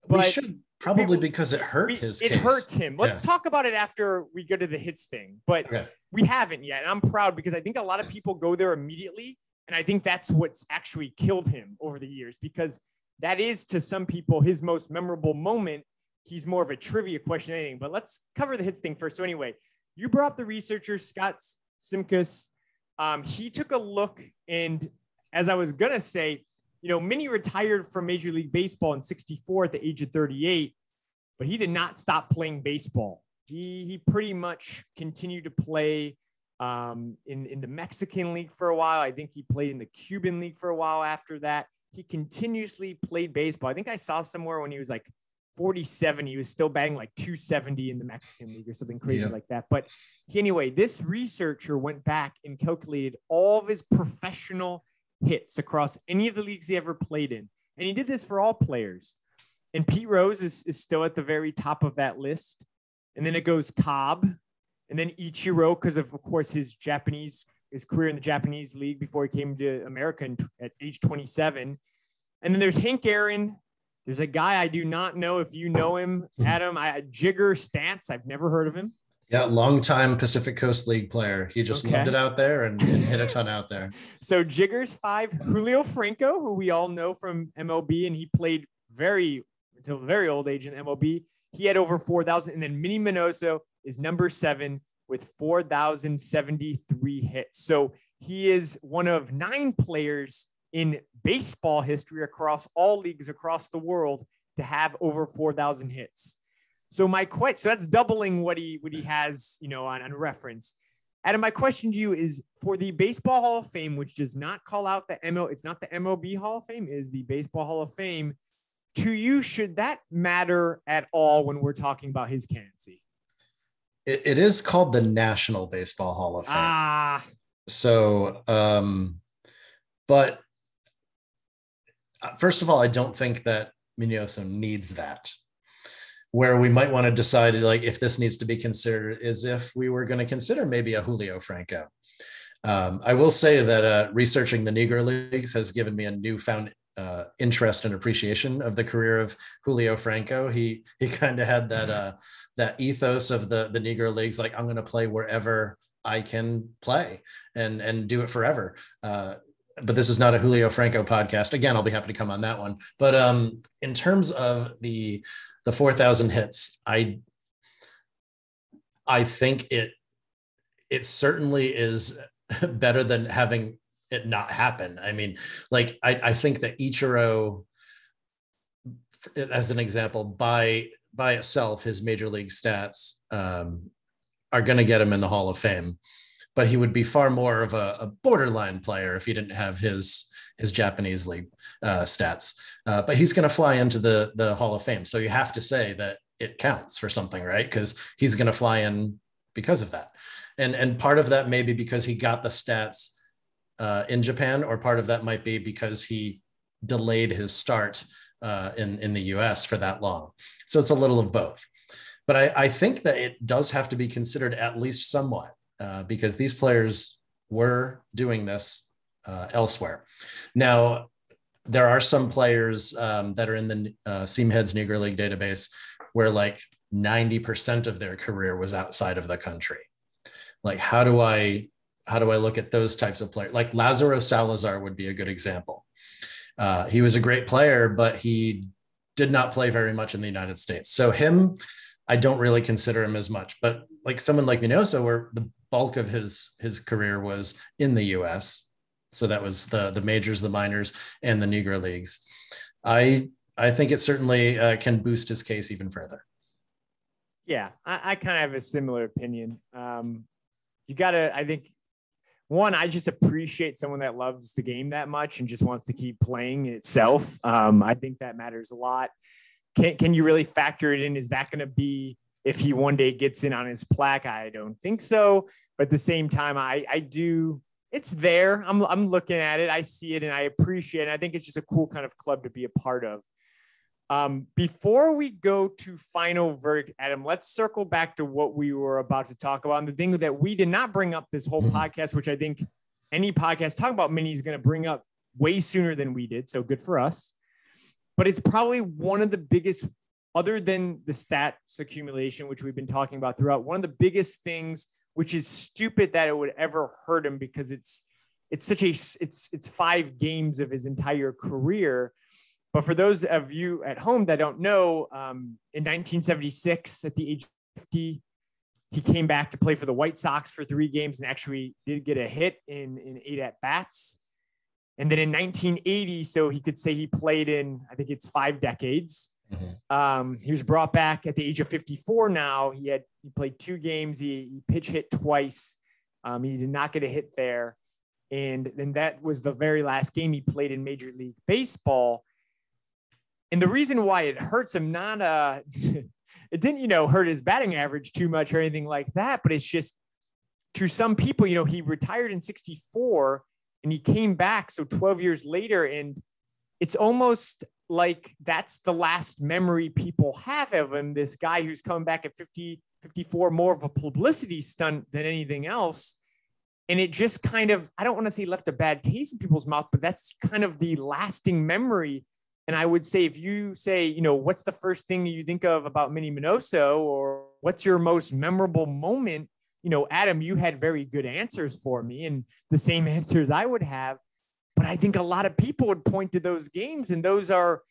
we should probably we, because it hurt we, his. It case. hurts him. Let's yeah. talk about it after we go to the hits thing. But okay. we haven't yet, and I'm proud because I think a lot of people go there immediately, and I think that's what's actually killed him over the years because that is to some people his most memorable moment. He's more of a trivia question than anything. But let's cover the hits thing first. So anyway, you brought up the researcher Scott Simkus. Um, he took a look, and as I was gonna say you know, Minnie retired from Major League Baseball in 64 at the age of 38, but he did not stop playing baseball. He, he pretty much continued to play um, in, in the Mexican League for a while. I think he played in the Cuban League for a while after that. He continuously played baseball. I think I saw somewhere when he was like 47, he was still batting like 270 in the Mexican League or something crazy yeah. like that. But anyway, this researcher went back and calculated all of his professional hits across any of the leagues he ever played in. And he did this for all players. And Pete Rose is, is still at the very top of that list. And then it goes Cobb and then Ichiro, because of, of course, his Japanese, his career in the Japanese league before he came to America in, at age 27. And then there's Hank Aaron. There's a guy I do not know if you know him, hmm. Adam. I, Jigger Statz. I've never heard of him. Yeah, longtime Pacific Coast League player. He just okay. loved it out there and, and hit a ton out there. So Jiggers five, Julio Franco, who we all know from MLB, and he played very until very old age in MLB. He had over 4,000. And then Minnie Minoso is number seven with 4,073 hits. So he is one of nine players in baseball history across all leagues across the world to have over 4,000 hits. So my question, so that's doubling what he what he has, you know, on, on reference. Adam, my question to you is for the Baseball Hall of Fame, which does not call out the ML, it's not the MLB Hall of Fame, is the Baseball Hall of Fame. To you, should that matter at all when we're talking about his candidacy? it, it is called the National Baseball Hall of Fame. Ah. So, um, but uh, first of all, I don't think that Minoso needs that where we might want to decide like if this needs to be considered is if we were going to consider maybe a Julio Franco. Um, I will say that uh, researching the Negro Leagues has given me a newfound uh, interest and appreciation of the career of Julio Franco. He he kind of had that uh, that ethos of the the Negro Leagues, like I'm going to play wherever I can play and and do it forever. Uh, but this is not a Julio Franco podcast. Again, I'll be happy to come on that one. But um, in terms of the the 4000 hits i i think it it certainly is better than having it not happen. I mean, like I, I think that Ichiro, as an example, by by itself, his major league stats um, are going to get him in the Hall of Fame, but he would be far more of a, a borderline player if he didn't have his his Japanese league uh, stats. Uh, but he's going to fly into the the Hall of Fame, so you have to say that it counts for something, right? Because he's going to fly in because of that, and and part of that may be because he got the stats uh, in Japan, or part of that might be because he delayed his start uh, in in the U.S. for that long. So it's a little of both. But I, I think that it does have to be considered at least somewhat uh, because these players were doing this uh, elsewhere. Now, there are some players um, that are in the uh, Seamheads Negro League database where like 90% of their career was outside of the country. Like, how do I how do I look at those types of players? Like Lazaro Salazar would be a good example. Uh, he was a great player, but he did not play very much in the United States. So him, I don't really consider him as much. But like someone like Minoso, where the bulk of his his career was in the U.S., so that was the the majors, the minors, and the Negro leagues. I I think it certainly uh, can boost his case even further. Yeah, I, I kind of have a similar opinion. Um, you got to, I think, one, I just appreciate someone that loves the game that much and just wants to keep playing itself. Um, I think that matters a lot. Can, can you really factor it in? Is that going to be if he one day gets in on his plaque? I don't think so. But at the same time, I, I do. It's there. I'm, I'm looking at it. I see it and I appreciate it. I think it's just a cool kind of club to be a part of. Um, before we go to final verdict, Adam, let's circle back to what we were about to talk about. And the thing that we did not bring up this whole mm-hmm. podcast, which I think any podcast talking about Minnie is going to bring up way sooner than we did. So good for us. But it's probably one of the biggest, other than the stats accumulation, which we've been talking about throughout, one of the biggest things, which is stupid that it would ever hurt him because it's it's such a it's it's five games of his entire career but for those of you at home that don't know, um, in 1976, at the age of 50, he came back to play for the White Sox for three games and actually did get a hit in, in eight at bats. And then in 1980, so he could say he played in, I think it's five decades. Mm-hmm. Um, he was brought back at the age of 54 now. He had he played two games, he, he pitch hit twice. Um, he did not get a hit there. And then that was the very last game he played in Major League Baseball and the reason why it hurts him not uh it didn't you know hurt his batting average too much or anything like that but it's just to some people you know he retired in 64 and he came back so 12 years later and it's almost like that's the last memory people have of him this guy who's coming back at 50 54 more of a publicity stunt than anything else and it just kind of i don't want to say left a bad taste in people's mouth but that's kind of the lasting memory and I would say, if you say, you know, what's the first thing you think of about Minnie Minoso or what's your most memorable moment? You know, Adam, you had very good answers for me and the same answers I would have. But I think a lot of people would point to those games and those are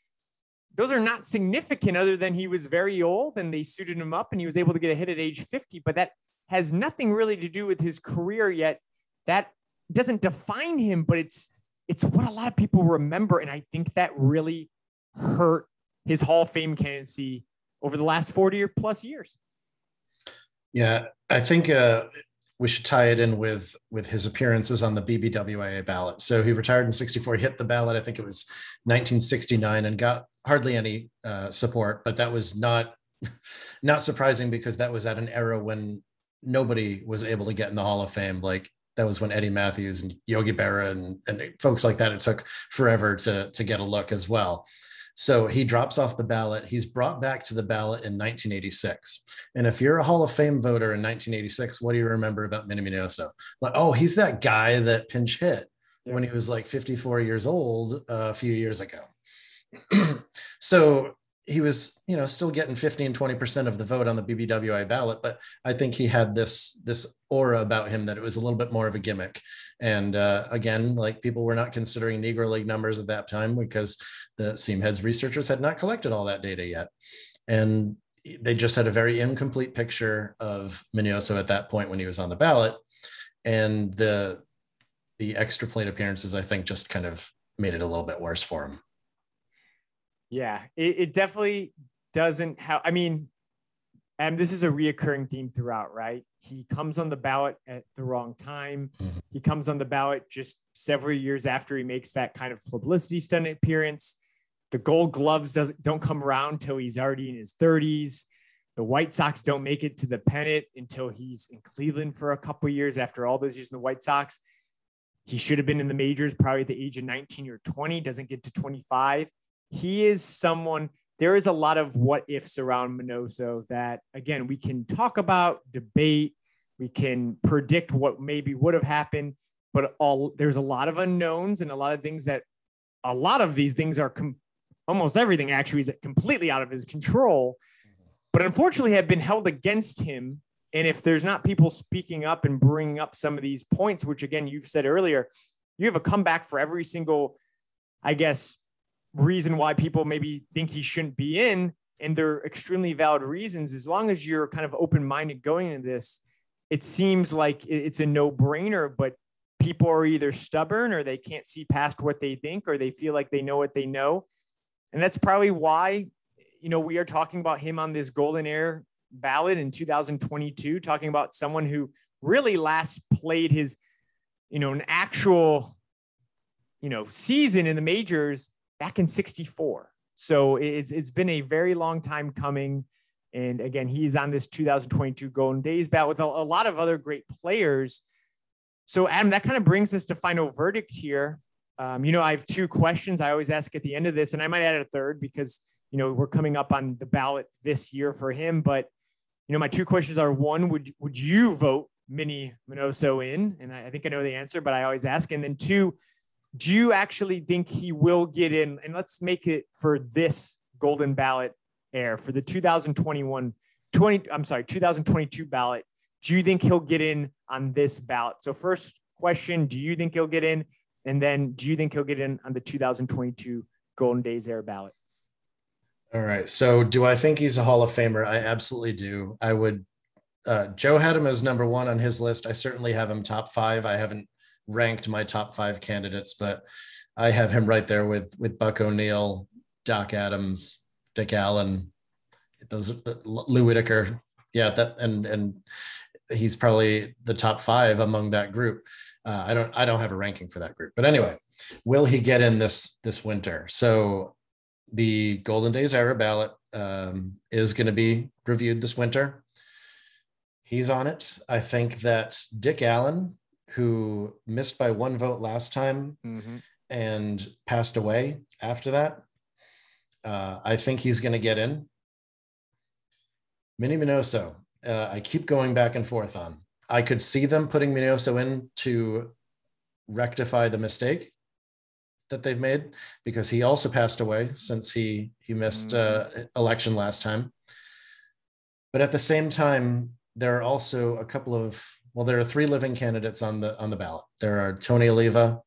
those are not significant other than he was very old and they suited him up and he was able to get a hit at age 50. But that has nothing really to do with his career yet. That doesn't define him, but it's it's what a lot of people remember. And I think that really hurt his Hall of Fame candidacy over the last 40 or plus years. Yeah, I think uh, we should tie it in with with his appearances on the BBWAA ballot. So he retired in 64, hit the ballot, I think it was 1969, and got hardly any uh, support, but that was not not surprising because that was at an era when nobody was able to get in the Hall of Fame. Like that was when Eddie Mathews and Yogi Berra and, and folks like that, it took forever to, to get a look as well. So he drops off the ballot. He's brought back to the ballot in 1986. And if you're a Hall of Fame voter in 1986, what do you remember about Minnie Minoso? Like, oh, he's that guy that pinch hit yeah. when he was like 54 years old uh, a few years ago. so he was you know still getting 15 20% of the vote on the BBWAA ballot but i think he had this this aura about him that it was a little bit more of a gimmick. And uh, again like people were not considering negro league numbers at that time because the seamheads researchers had not collected all that data yet. And they just had a very incomplete picture of Minoso at that point when he was on the ballot. And the the extra plate appearances, I think, just kind of made it a little bit worse for him. Yeah, it, it definitely doesn't have. I mean, and this is a reoccurring theme throughout, right? He comes on the ballot at the wrong time. Mhm. He comes on the ballot just several years after he makes that kind of publicity stunt appearance. The gold gloves doesn't don't come around till he's already in his 30s. The White Sox don't make it to the pennant until he's in Cleveland for a couple years after all those years in the White Sox. He should have been in the majors probably at the age of 19 or 20, doesn't get to 25. He is someone, there is a lot of what ifs around Minoso that, again, we can talk about, debate, we can predict what maybe would have happened, but all there's a lot of unknowns and a lot of things that a lot of these things are com- almost everything actually is completely out of his control, but unfortunately have been held against him. And if there's not people speaking up and bringing up some of these points, which again, you've said earlier, you have a comeback for every single, I guess, reason why people maybe think he shouldn't be in. And they're extremely valid reasons. As long as you're kind of open minded going into this, it seems like it's a no brainer, but people are either stubborn or they can't see past what they think or they feel like they know what they know. And that's probably why, you know, we are talking about him on this Golden Era ballot in 2022, talking about someone who really last played his, you know, an actual, you know, season in the majors back in 64. So it's, it's been a very long time coming. And again, he's on this 2022 Golden Days ballot with a, a lot of other great players. So, Adam, that kind of brings us to final verdict here. Um, you know, I have two questions I always ask at the end of this, and I might add a third because, you know, we're coming up on the ballot this year for him. But you know, my two questions are one, would would you vote Minnie Minoso in? And I, I think I know the answer, but I always ask. And then two, do you actually think he will get in? And let's make it for this golden ballot air for the 2021 20 I'm sorry, 2022 ballot. Do you think he'll get in on this ballot? So first question, do you think he'll get in? And then do you think he'll get in on the 2022 Golden Days Era ballot? All right. So, do I think he's a Hall of Famer? I absolutely do. I would. Uh, Joe had him as number one on his list. I certainly have him top five. I haven't ranked my top five candidates, but I have him right there with with Buck O'Neil, Doc Adams, Dick Allen, those Lou Whitaker. Yeah, that and and he's probably the top five among that group. Uh, I don't I don't have a ranking for that group, but anyway, will he get in this this winter? So the Golden Days era ballot um, is going to be reviewed this winter. He's on it. I think that Dick Allen, who missed by one vote last time Mm-hmm. and passed away after that, uh, I think he's going to get in. Minnie Minoso, uh, I keep going back and forth on. I could see them putting Minoso in to rectify the mistake that they've made because he also passed away since he he missed uh, election last time. But at the same time, there are also a couple of well, there are three living candidates on the on the ballot. There are Tony Oliva,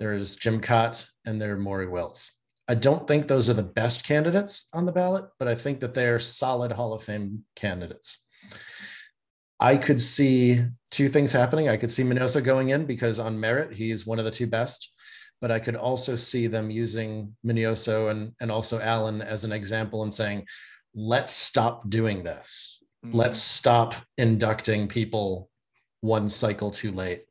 there's Jim Kaat, and there are Maury Wills. I don't think those are the best candidates on the ballot, but I think that they're solid Hall of Fame candidates. I could see two things happening. I could see Minoso going in because on merit, he's one of the two best but I could also see them using Minoso and, and also Allen as an example and saying, let's stop doing this. Mm-hmm. Let's stop inducting people one cycle too late.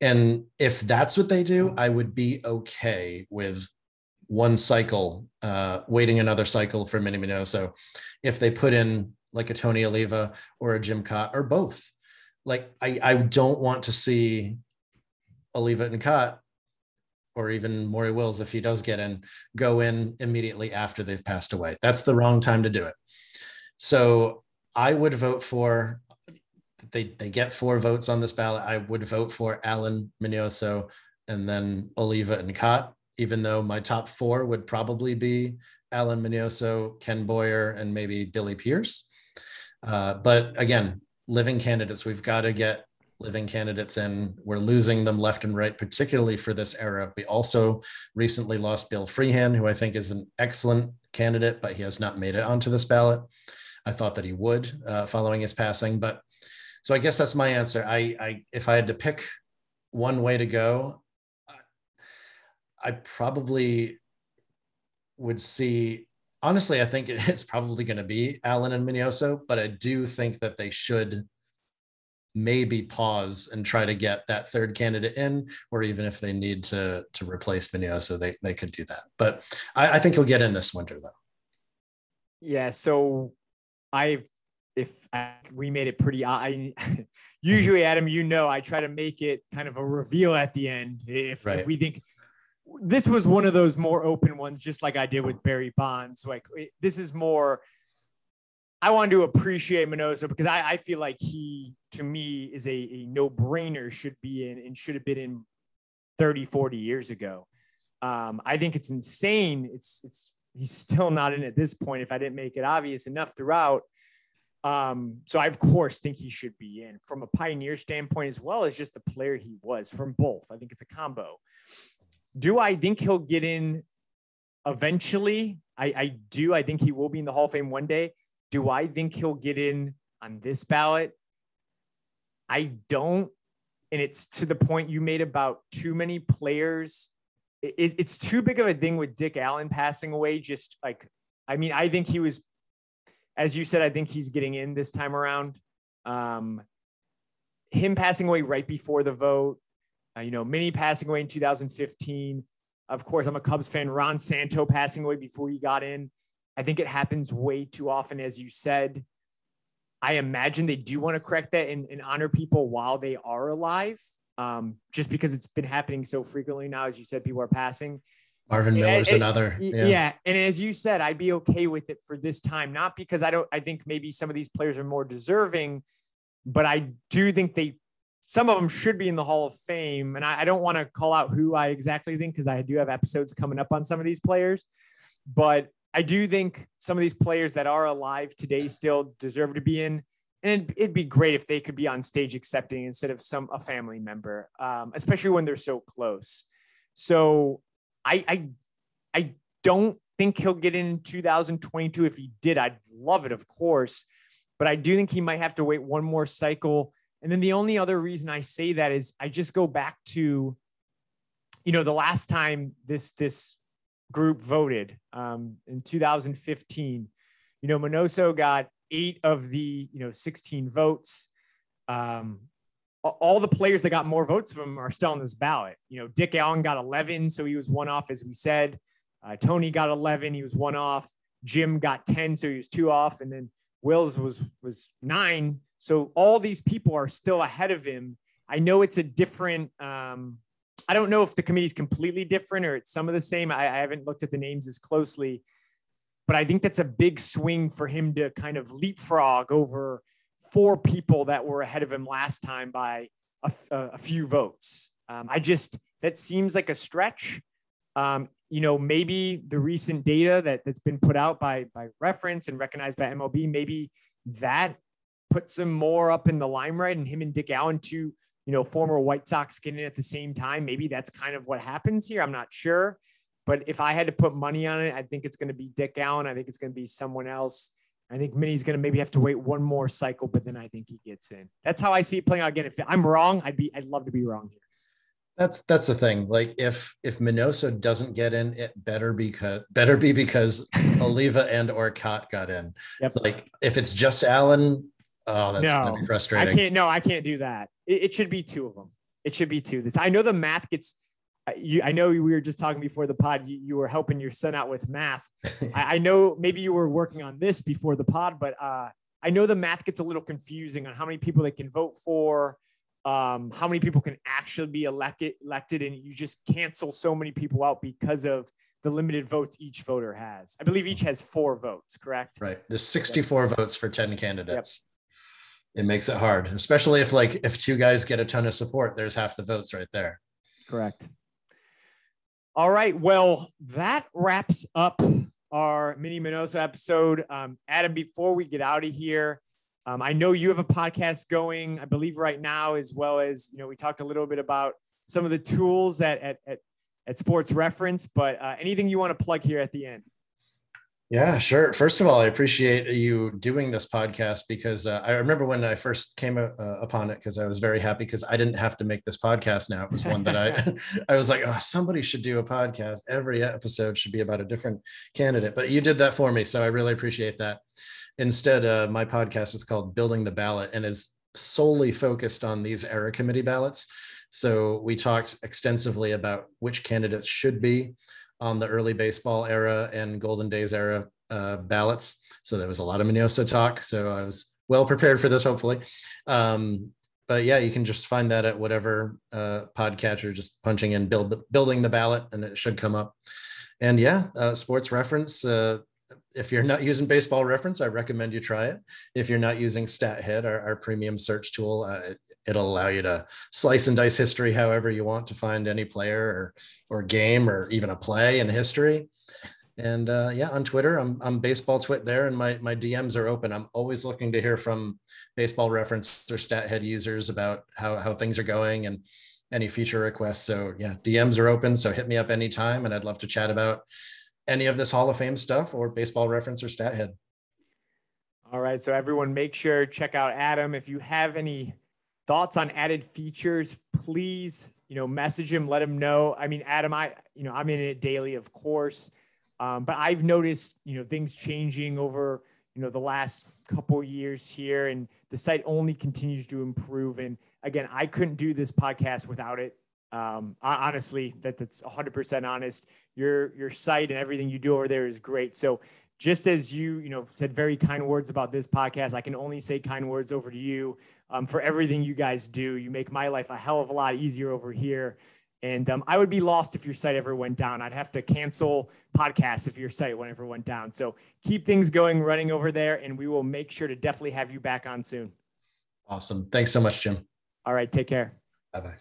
And if that's what they do, I would be okay with one cycle, uh, waiting another cycle for Minnie Minoso. If they put in like a Tony Oliva or a Jim Kaat or both, like I, I don't want to see Oliva and Kaat or even Maury Wills, if he does get in, go in immediately after they've passed away. That's the wrong time to do it. So I would vote for they they get four votes on this ballot. I would vote for Allen Minoso and then Oliva and Kaat, even though my top four would probably be Allen Minoso, Ken Boyer, and maybe Billy Pierce. Uh, but again, living candidates, we've got to get living candidates in. We're losing them left and right, particularly for this era. We also recently lost Bill Freehan, who I think is an excellent candidate, but he has not made it onto this ballot. I thought that he would uh, following his passing, but so I guess that's my answer. I, I if I had to pick one way to go, I probably would see. Honestly, I think it's probably going to be Allen and Minoso, but I do think that they should maybe pause and try to get that third candidate in, or even if they need to to replace Minoso, they they could do that. But I, I think he'll get in this winter though. Yeah. So I've if I, we made it pretty I usually Adam you know I try to make it kind of a reveal at the end. If, right. if we think this was one of those more open ones just like I did with Barry Bonds like this is more I wanted to appreciate Minoso because I, I feel like he to me is a, a no-brainer should be in and should have been in 30 40 years ago. Um, I think it's insane. It's it's he's still not in at this point. If I didn't make it obvious enough throughout um, so I of course think he should be in from a pioneer standpoint as well as just the player he was from both. I think it's a combo. Do I think he'll get in eventually? I, I do. I think he will be in the Hall of Fame one day. Do I think he'll get in on this ballot? I don't. And it's to the point you made about too many players. It, it's too big of a thing with Dick Allen passing away. Just like, I mean, I think he was as you said, I think he's getting in this time around. Um, him passing away right before the vote, uh, you know, Minnie passing away in 2015. Of course, I'm a Cubs fan. Ron Santo passing away before he got in. I think it happens way too often, as you said. I imagine they do want to correct that and, and honor people while they are alive, um, just because it's been happening so frequently now. As you said, people are passing. Marvin Miller's and, another. Yeah. yeah. And as you said, I'd be okay with it for this time, not because I don't, I think maybe some of these players are more deserving, but I do think they, some of them should be in the Hall of Fame. And I, I don't want to call out who I exactly think because I do have episodes coming up on some of these players. But I do think some of these players that are alive today still deserve to be in. And it'd, it'd be great if they could be on stage accepting instead of some a family member, um, especially when they're so close. So I I I don't think he'll get in 2022. If he did, I'd love it, of course. But I do think he might have to wait one more cycle. And then the only other reason I say that is I just go back to, you know, the last time this this group voted um, in 2015. You know, Minoso got eight of the you know 16 votes. Um, all the players that got more votes from are still on this ballot. You know, Dick Allen got 11, so he was one off, as we said. Uh, Tony got 11, he was one off. Jim got 10, so he was two off, and then Wills was was nine. So all these people are still ahead of him. I know it's a different. Um, I don't know if the committee is completely different or it's some of the same. I, I haven't looked at the names as closely, but I think that's a big swing for him to kind of leapfrog over four people that were ahead of him last time by a, a few votes. Um, I just that seems like a stretch. Um, you know, maybe the recent data that that's been put out by by reference and recognized by MLB, maybe that puts him more up in the limelight, and him and Dick Allen, two you know former White Sox, getting at the same time. Maybe that's kind of what happens here. I'm not sure, but if I had to put money on it, I think it's going to be Dick Allen. I think it's going to be someone else. I think Minnie's going to maybe have to wait one more cycle, but then I think he gets in. That's how I see it playing out again. If I'm wrong, I'd be I'd love to be wrong here. That's that's the thing. Like if if Minoso doesn't get in, it better because better be because Oliva and or Kaat got in. Yep. Like if it's just Allen, oh, that's no, gonna be frustrating. I can't. No, I can't do that. It, it should be two of them. It should be two. This I know the math gets you, I know we were just talking before the pod. You, you were helping your son out with math. I, I, know maybe you were working on this before the pod, but uh, I know the math gets a little confusing on how many people they can vote for, um, how many people can actually be elected, elected, and you just cancel so many people out because of the limited votes each voter has. I believe each has four votes. Correct? Right. The 64 yep. votes for 10 candidates. Yep. It makes it hard, especially if like if two guys get a ton of support, there's half the votes right there. Correct. All right. Well, that wraps up our Minnie Minoso episode. Um, Adam, before we get out of here, um, I know you have a podcast going, I believe, right now, as well as, you know, we talked a little bit about some of the tools at, at, at, at Sports Reference, but uh, anything you want to plug here at the end? Yeah, sure. First of all, I appreciate you doing this podcast because uh, I remember when I first came uh, upon it because I was very happy because I didn't have to make this podcast now. It was one that I I was like, oh, somebody should do a podcast. Every episode should be about a different candidate. But you did that for me, so I really appreciate that. Instead, uh, my podcast is called Building the Ballot and is solely focused on these era committee ballots. So we talked extensively about which candidates should be on the early baseball era and golden days era uh, ballots. So there was a lot of Minoso talk. So I was well prepared for this, hopefully. Um, but yeah, you can just find that at whatever uh, podcatcher, just punching in build building the ballot, and it should come up. And yeah, uh, sports reference. Uh, if you're not using baseball reference, I recommend you try it. If you're not using StatHead, our, our premium search tool, uh, it'll allow you to slice and dice history however you want to find any player or or game or even a play in history. And uh, yeah on twitter i'm, I'm baseball twit there and my, my dms are open. I'm always looking to hear from baseball reference or StatHead users about how, how things are going and any feature requests. So yeah dms are open. So hit me up anytime and i'd love to chat about any of this hall of fame stuff or baseball reference or StatHead all right. So everyone make sure check out adam. If you have any thoughts on added features, please, you know, message him, let him know. I mean, Adam, I, you know, I'm in it daily, of course. Um, but I've noticed, you know, things changing over, you know, the last couple years here and the site only continues to improve. And again, I couldn't do this podcast without it. Um, honestly, that that's hundred percent honest. Your, your site and everything you do over there is great. So just as you, you know, said very kind words about this podcast, I can only say kind words over to you um, for everything you guys do. You make my life a hell of a lot easier over here. And um, I would be lost if your site ever went down. I'd have to cancel podcasts if your site ever went down. So keep things going, running over there, and we will make sure to definitely have you back on soon. Awesome. Thanks so much, Jim. All right. Take care. Bye bye.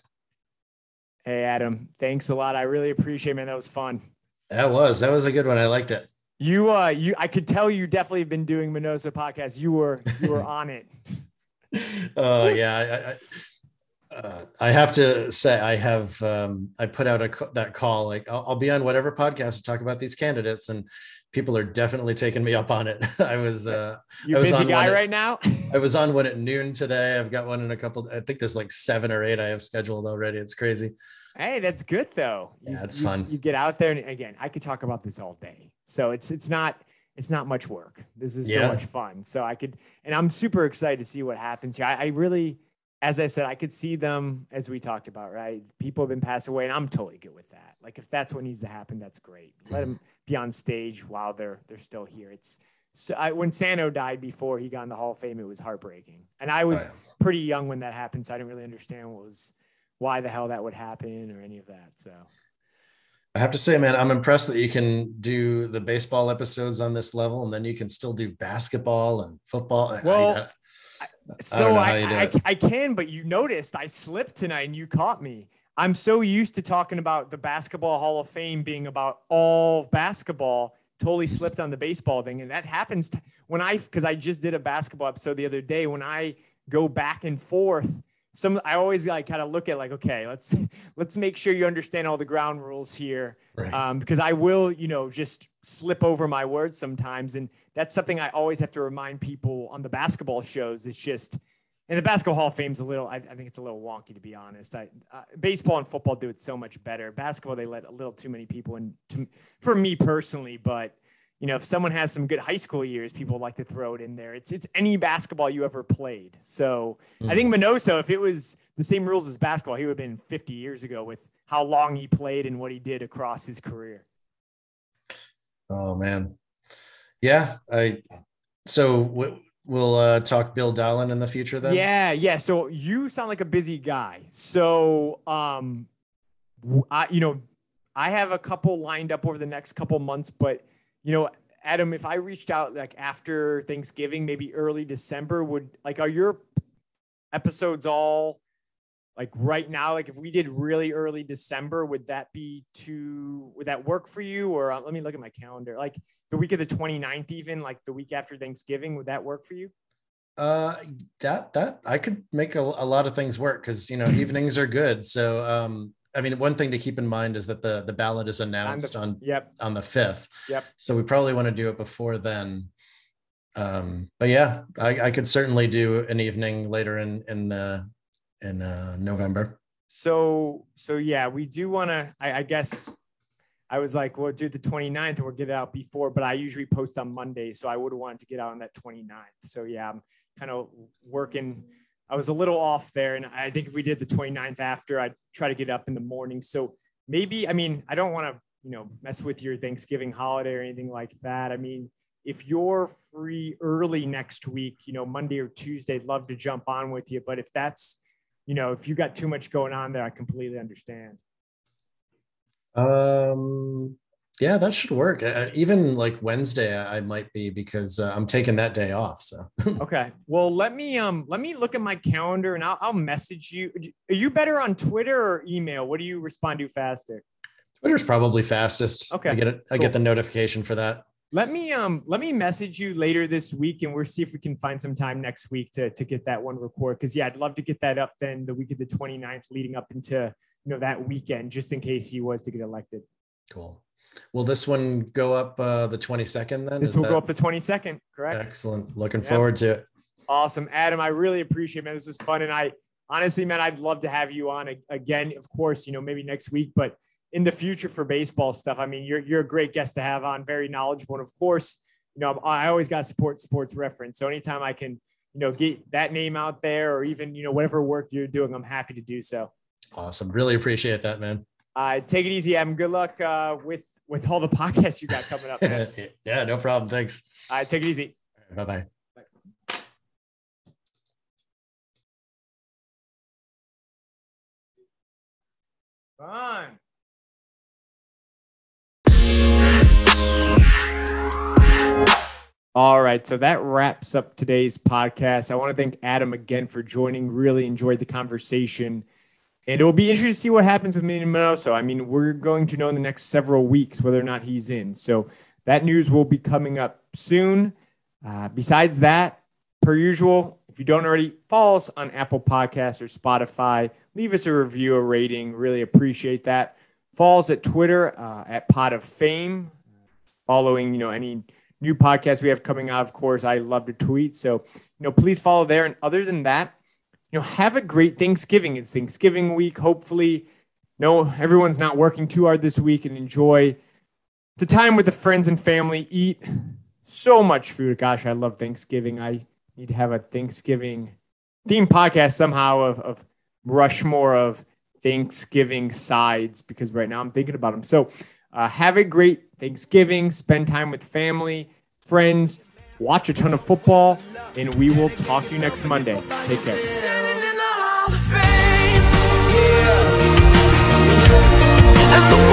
Hey, Adam. Thanks a lot. I really appreciate it, man. That was fun. That was. That was a good one. I liked it. You uh you I could tell you definitely have been doing Minoso podcast. You were you were on it. Oh uh, yeah, I, I, uh, I, have to say I have um, I put out a that call like I'll, I'll, be on whatever podcast to talk about these candidates and people are definitely taking me up on it. I was uh you I was busy guy at, right now. I was on one at noon today. I've got one in a couple. I think there's like seven or eight I have scheduled already. It's crazy. Hey, that's good though. Yeah, it's you, fun. You get out there and again, I could talk about this all day. So it's it's not it's not much work. This is yeah. so much fun. So I could and I'm super excited to see what happens here. I, I, really, as I said, I could see them as we talked about, right? People have been passed away, and I'm totally good with that. Like if that's what needs to happen, that's great. Let mm-hmm. them be on stage while they're they're still here. It's so I, when Santo died before he got in the Hall of Fame, it was heartbreaking, and I was oh, yeah. pretty young when that happened, so I didn't really understand what was why the hell that would happen or any of that. So I have to say, man, I'm impressed that you can do the baseball episodes on this level, and then you can still do basketball and football. Well, I, so I, I, I, I, can, but you noticed I slipped tonight, and you caught me. I'm so used to talking about the Basketball Hall of Fame being about all basketball. Totally slipped on the baseball thing, and that happens when I because I just did a basketball episode the other day. When I go back and forth some I always like kind of look at like, okay, let's let's make sure you understand all the ground rules here, right. um, because I will, you know, just slip over my words sometimes, and that's something I always have to remind people on the basketball shows. It's just, and the basketball Hall of Fame's a little, I, I think it's a little wonky to be honest. I, uh, baseball and football do it so much better. Basketball they let a little too many people in, to, for me personally, but you know, if someone has some good high school years, people like to throw it in there. It's it's any basketball you ever played. So mm. I think Minoso, if it was the same rules as basketball, he would have been 50 years ago with how long he played and what he did across his career. Oh man, yeah. I so w- we'll uh, talk Bill Dahlen in the future then. Yeah, yeah. So you sound like a busy guy. So um, I you know I have a couple lined up over the next couple months, but you know, Adam, if I reached out like after Thanksgiving, maybe early December, would like are your episodes all like right now? Like if we did really early December, would that be too would that work for you? Or uh, let me look at my calendar. Like the week of the 29th, even like the week after Thanksgiving, would that work for you? Uh, that that I could make a, a lot of things work because you know evenings are good. So um, I mean, one thing to keep in mind is that the the ballot is On the announced on yep. on the fifth. Yep. So we probably want to do it before then. Um, but yeah, I, I could certainly do an evening later in in the in uh, November. So so yeah, we do want to. I, I guess I was like, well, do the 29th or get it out before, but I usually post on Monday, so I would have wanted to get out on that 29th. So yeah, I'm kind of working. I was a little off there, and I think if we did the 29th after, I'd try to get up in the morning. So maybe, I mean, I don't want to, you know, mess with your Thanksgiving holiday or anything like that. I mean, if you're free early next week, you know, Monday or Tuesday, I'd love to jump on with you. But if that's, you know, if you got too much going on there, I completely understand. Um, yeah, that should work. Uh, even like Wednesday, I, I might be because uh, I'm taking that day off. So Okay. Well, let me um let me look at my calendar and I'll, I'll message you. Are you better on Twitter or email? What do you respond to faster? Twitter's probably fastest. Okay, I get it. I cool. get the notification for that. Let me um let me message you later this week and we'll see if we can find some time next week to to get that one record. Cause yeah, I'd love to get that up then the week of the 29th leading up into you know that weekend, just in case he was to get elected. Cool. Will this one go up uh, the 22nd then? This Is will go up the 22nd, correct? Excellent. Looking Yep. forward to it. Awesome. Adam, I really appreciate it, man. This was fun. And I honestly, man, I'd love to have you on again, of course, you know, maybe next week, but in the future for baseball stuff. I mean, you're, you're a great guest to have on, very knowledgeable. And of course, you know, I always got support sports reference. So anytime I can, you know, get that name out there or even, you know, whatever work you're doing, I'm happy to do so. Awesome. Really appreciate that, man. Uh, take it easy, Adam. Good luck uh, with, with all the podcasts you got coming up, man. yeah, no problem. Thanks. Uh, take it easy. Bye bye. Fun. All right, so that wraps up today's podcast. I want to thank Adam again for joining. Really enjoyed the conversation. And it will be interesting to see what happens with Minoso. I mean, we're going to know in the next several weeks whether or not he's in. So that news will be coming up soon. Uh, besides that, per usual, if you don't already, follow us on Apple Podcasts or Spotify. Leave us a review, a rating. Really appreciate that. Follow us at Twitter uh, at Pod of Fame. Following, you know, any new podcasts we have coming out. Of course, I love to tweet, so you know, please follow there. And other than that, you know, have a great Thanksgiving. It's Thanksgiving week. Hopefully, no, everyone's not working too hard this week, and enjoy the time with the friends and family. Eat so much food. Gosh, I love Thanksgiving. I need to have a Thanksgiving theme podcast somehow of, of Rushmore of Thanksgiving sides because right now I'm thinking about them. So uh, have a great Thanksgiving. Spend time with family, friends, watch a ton of football, and we will talk to you next Monday. Take care. Hablando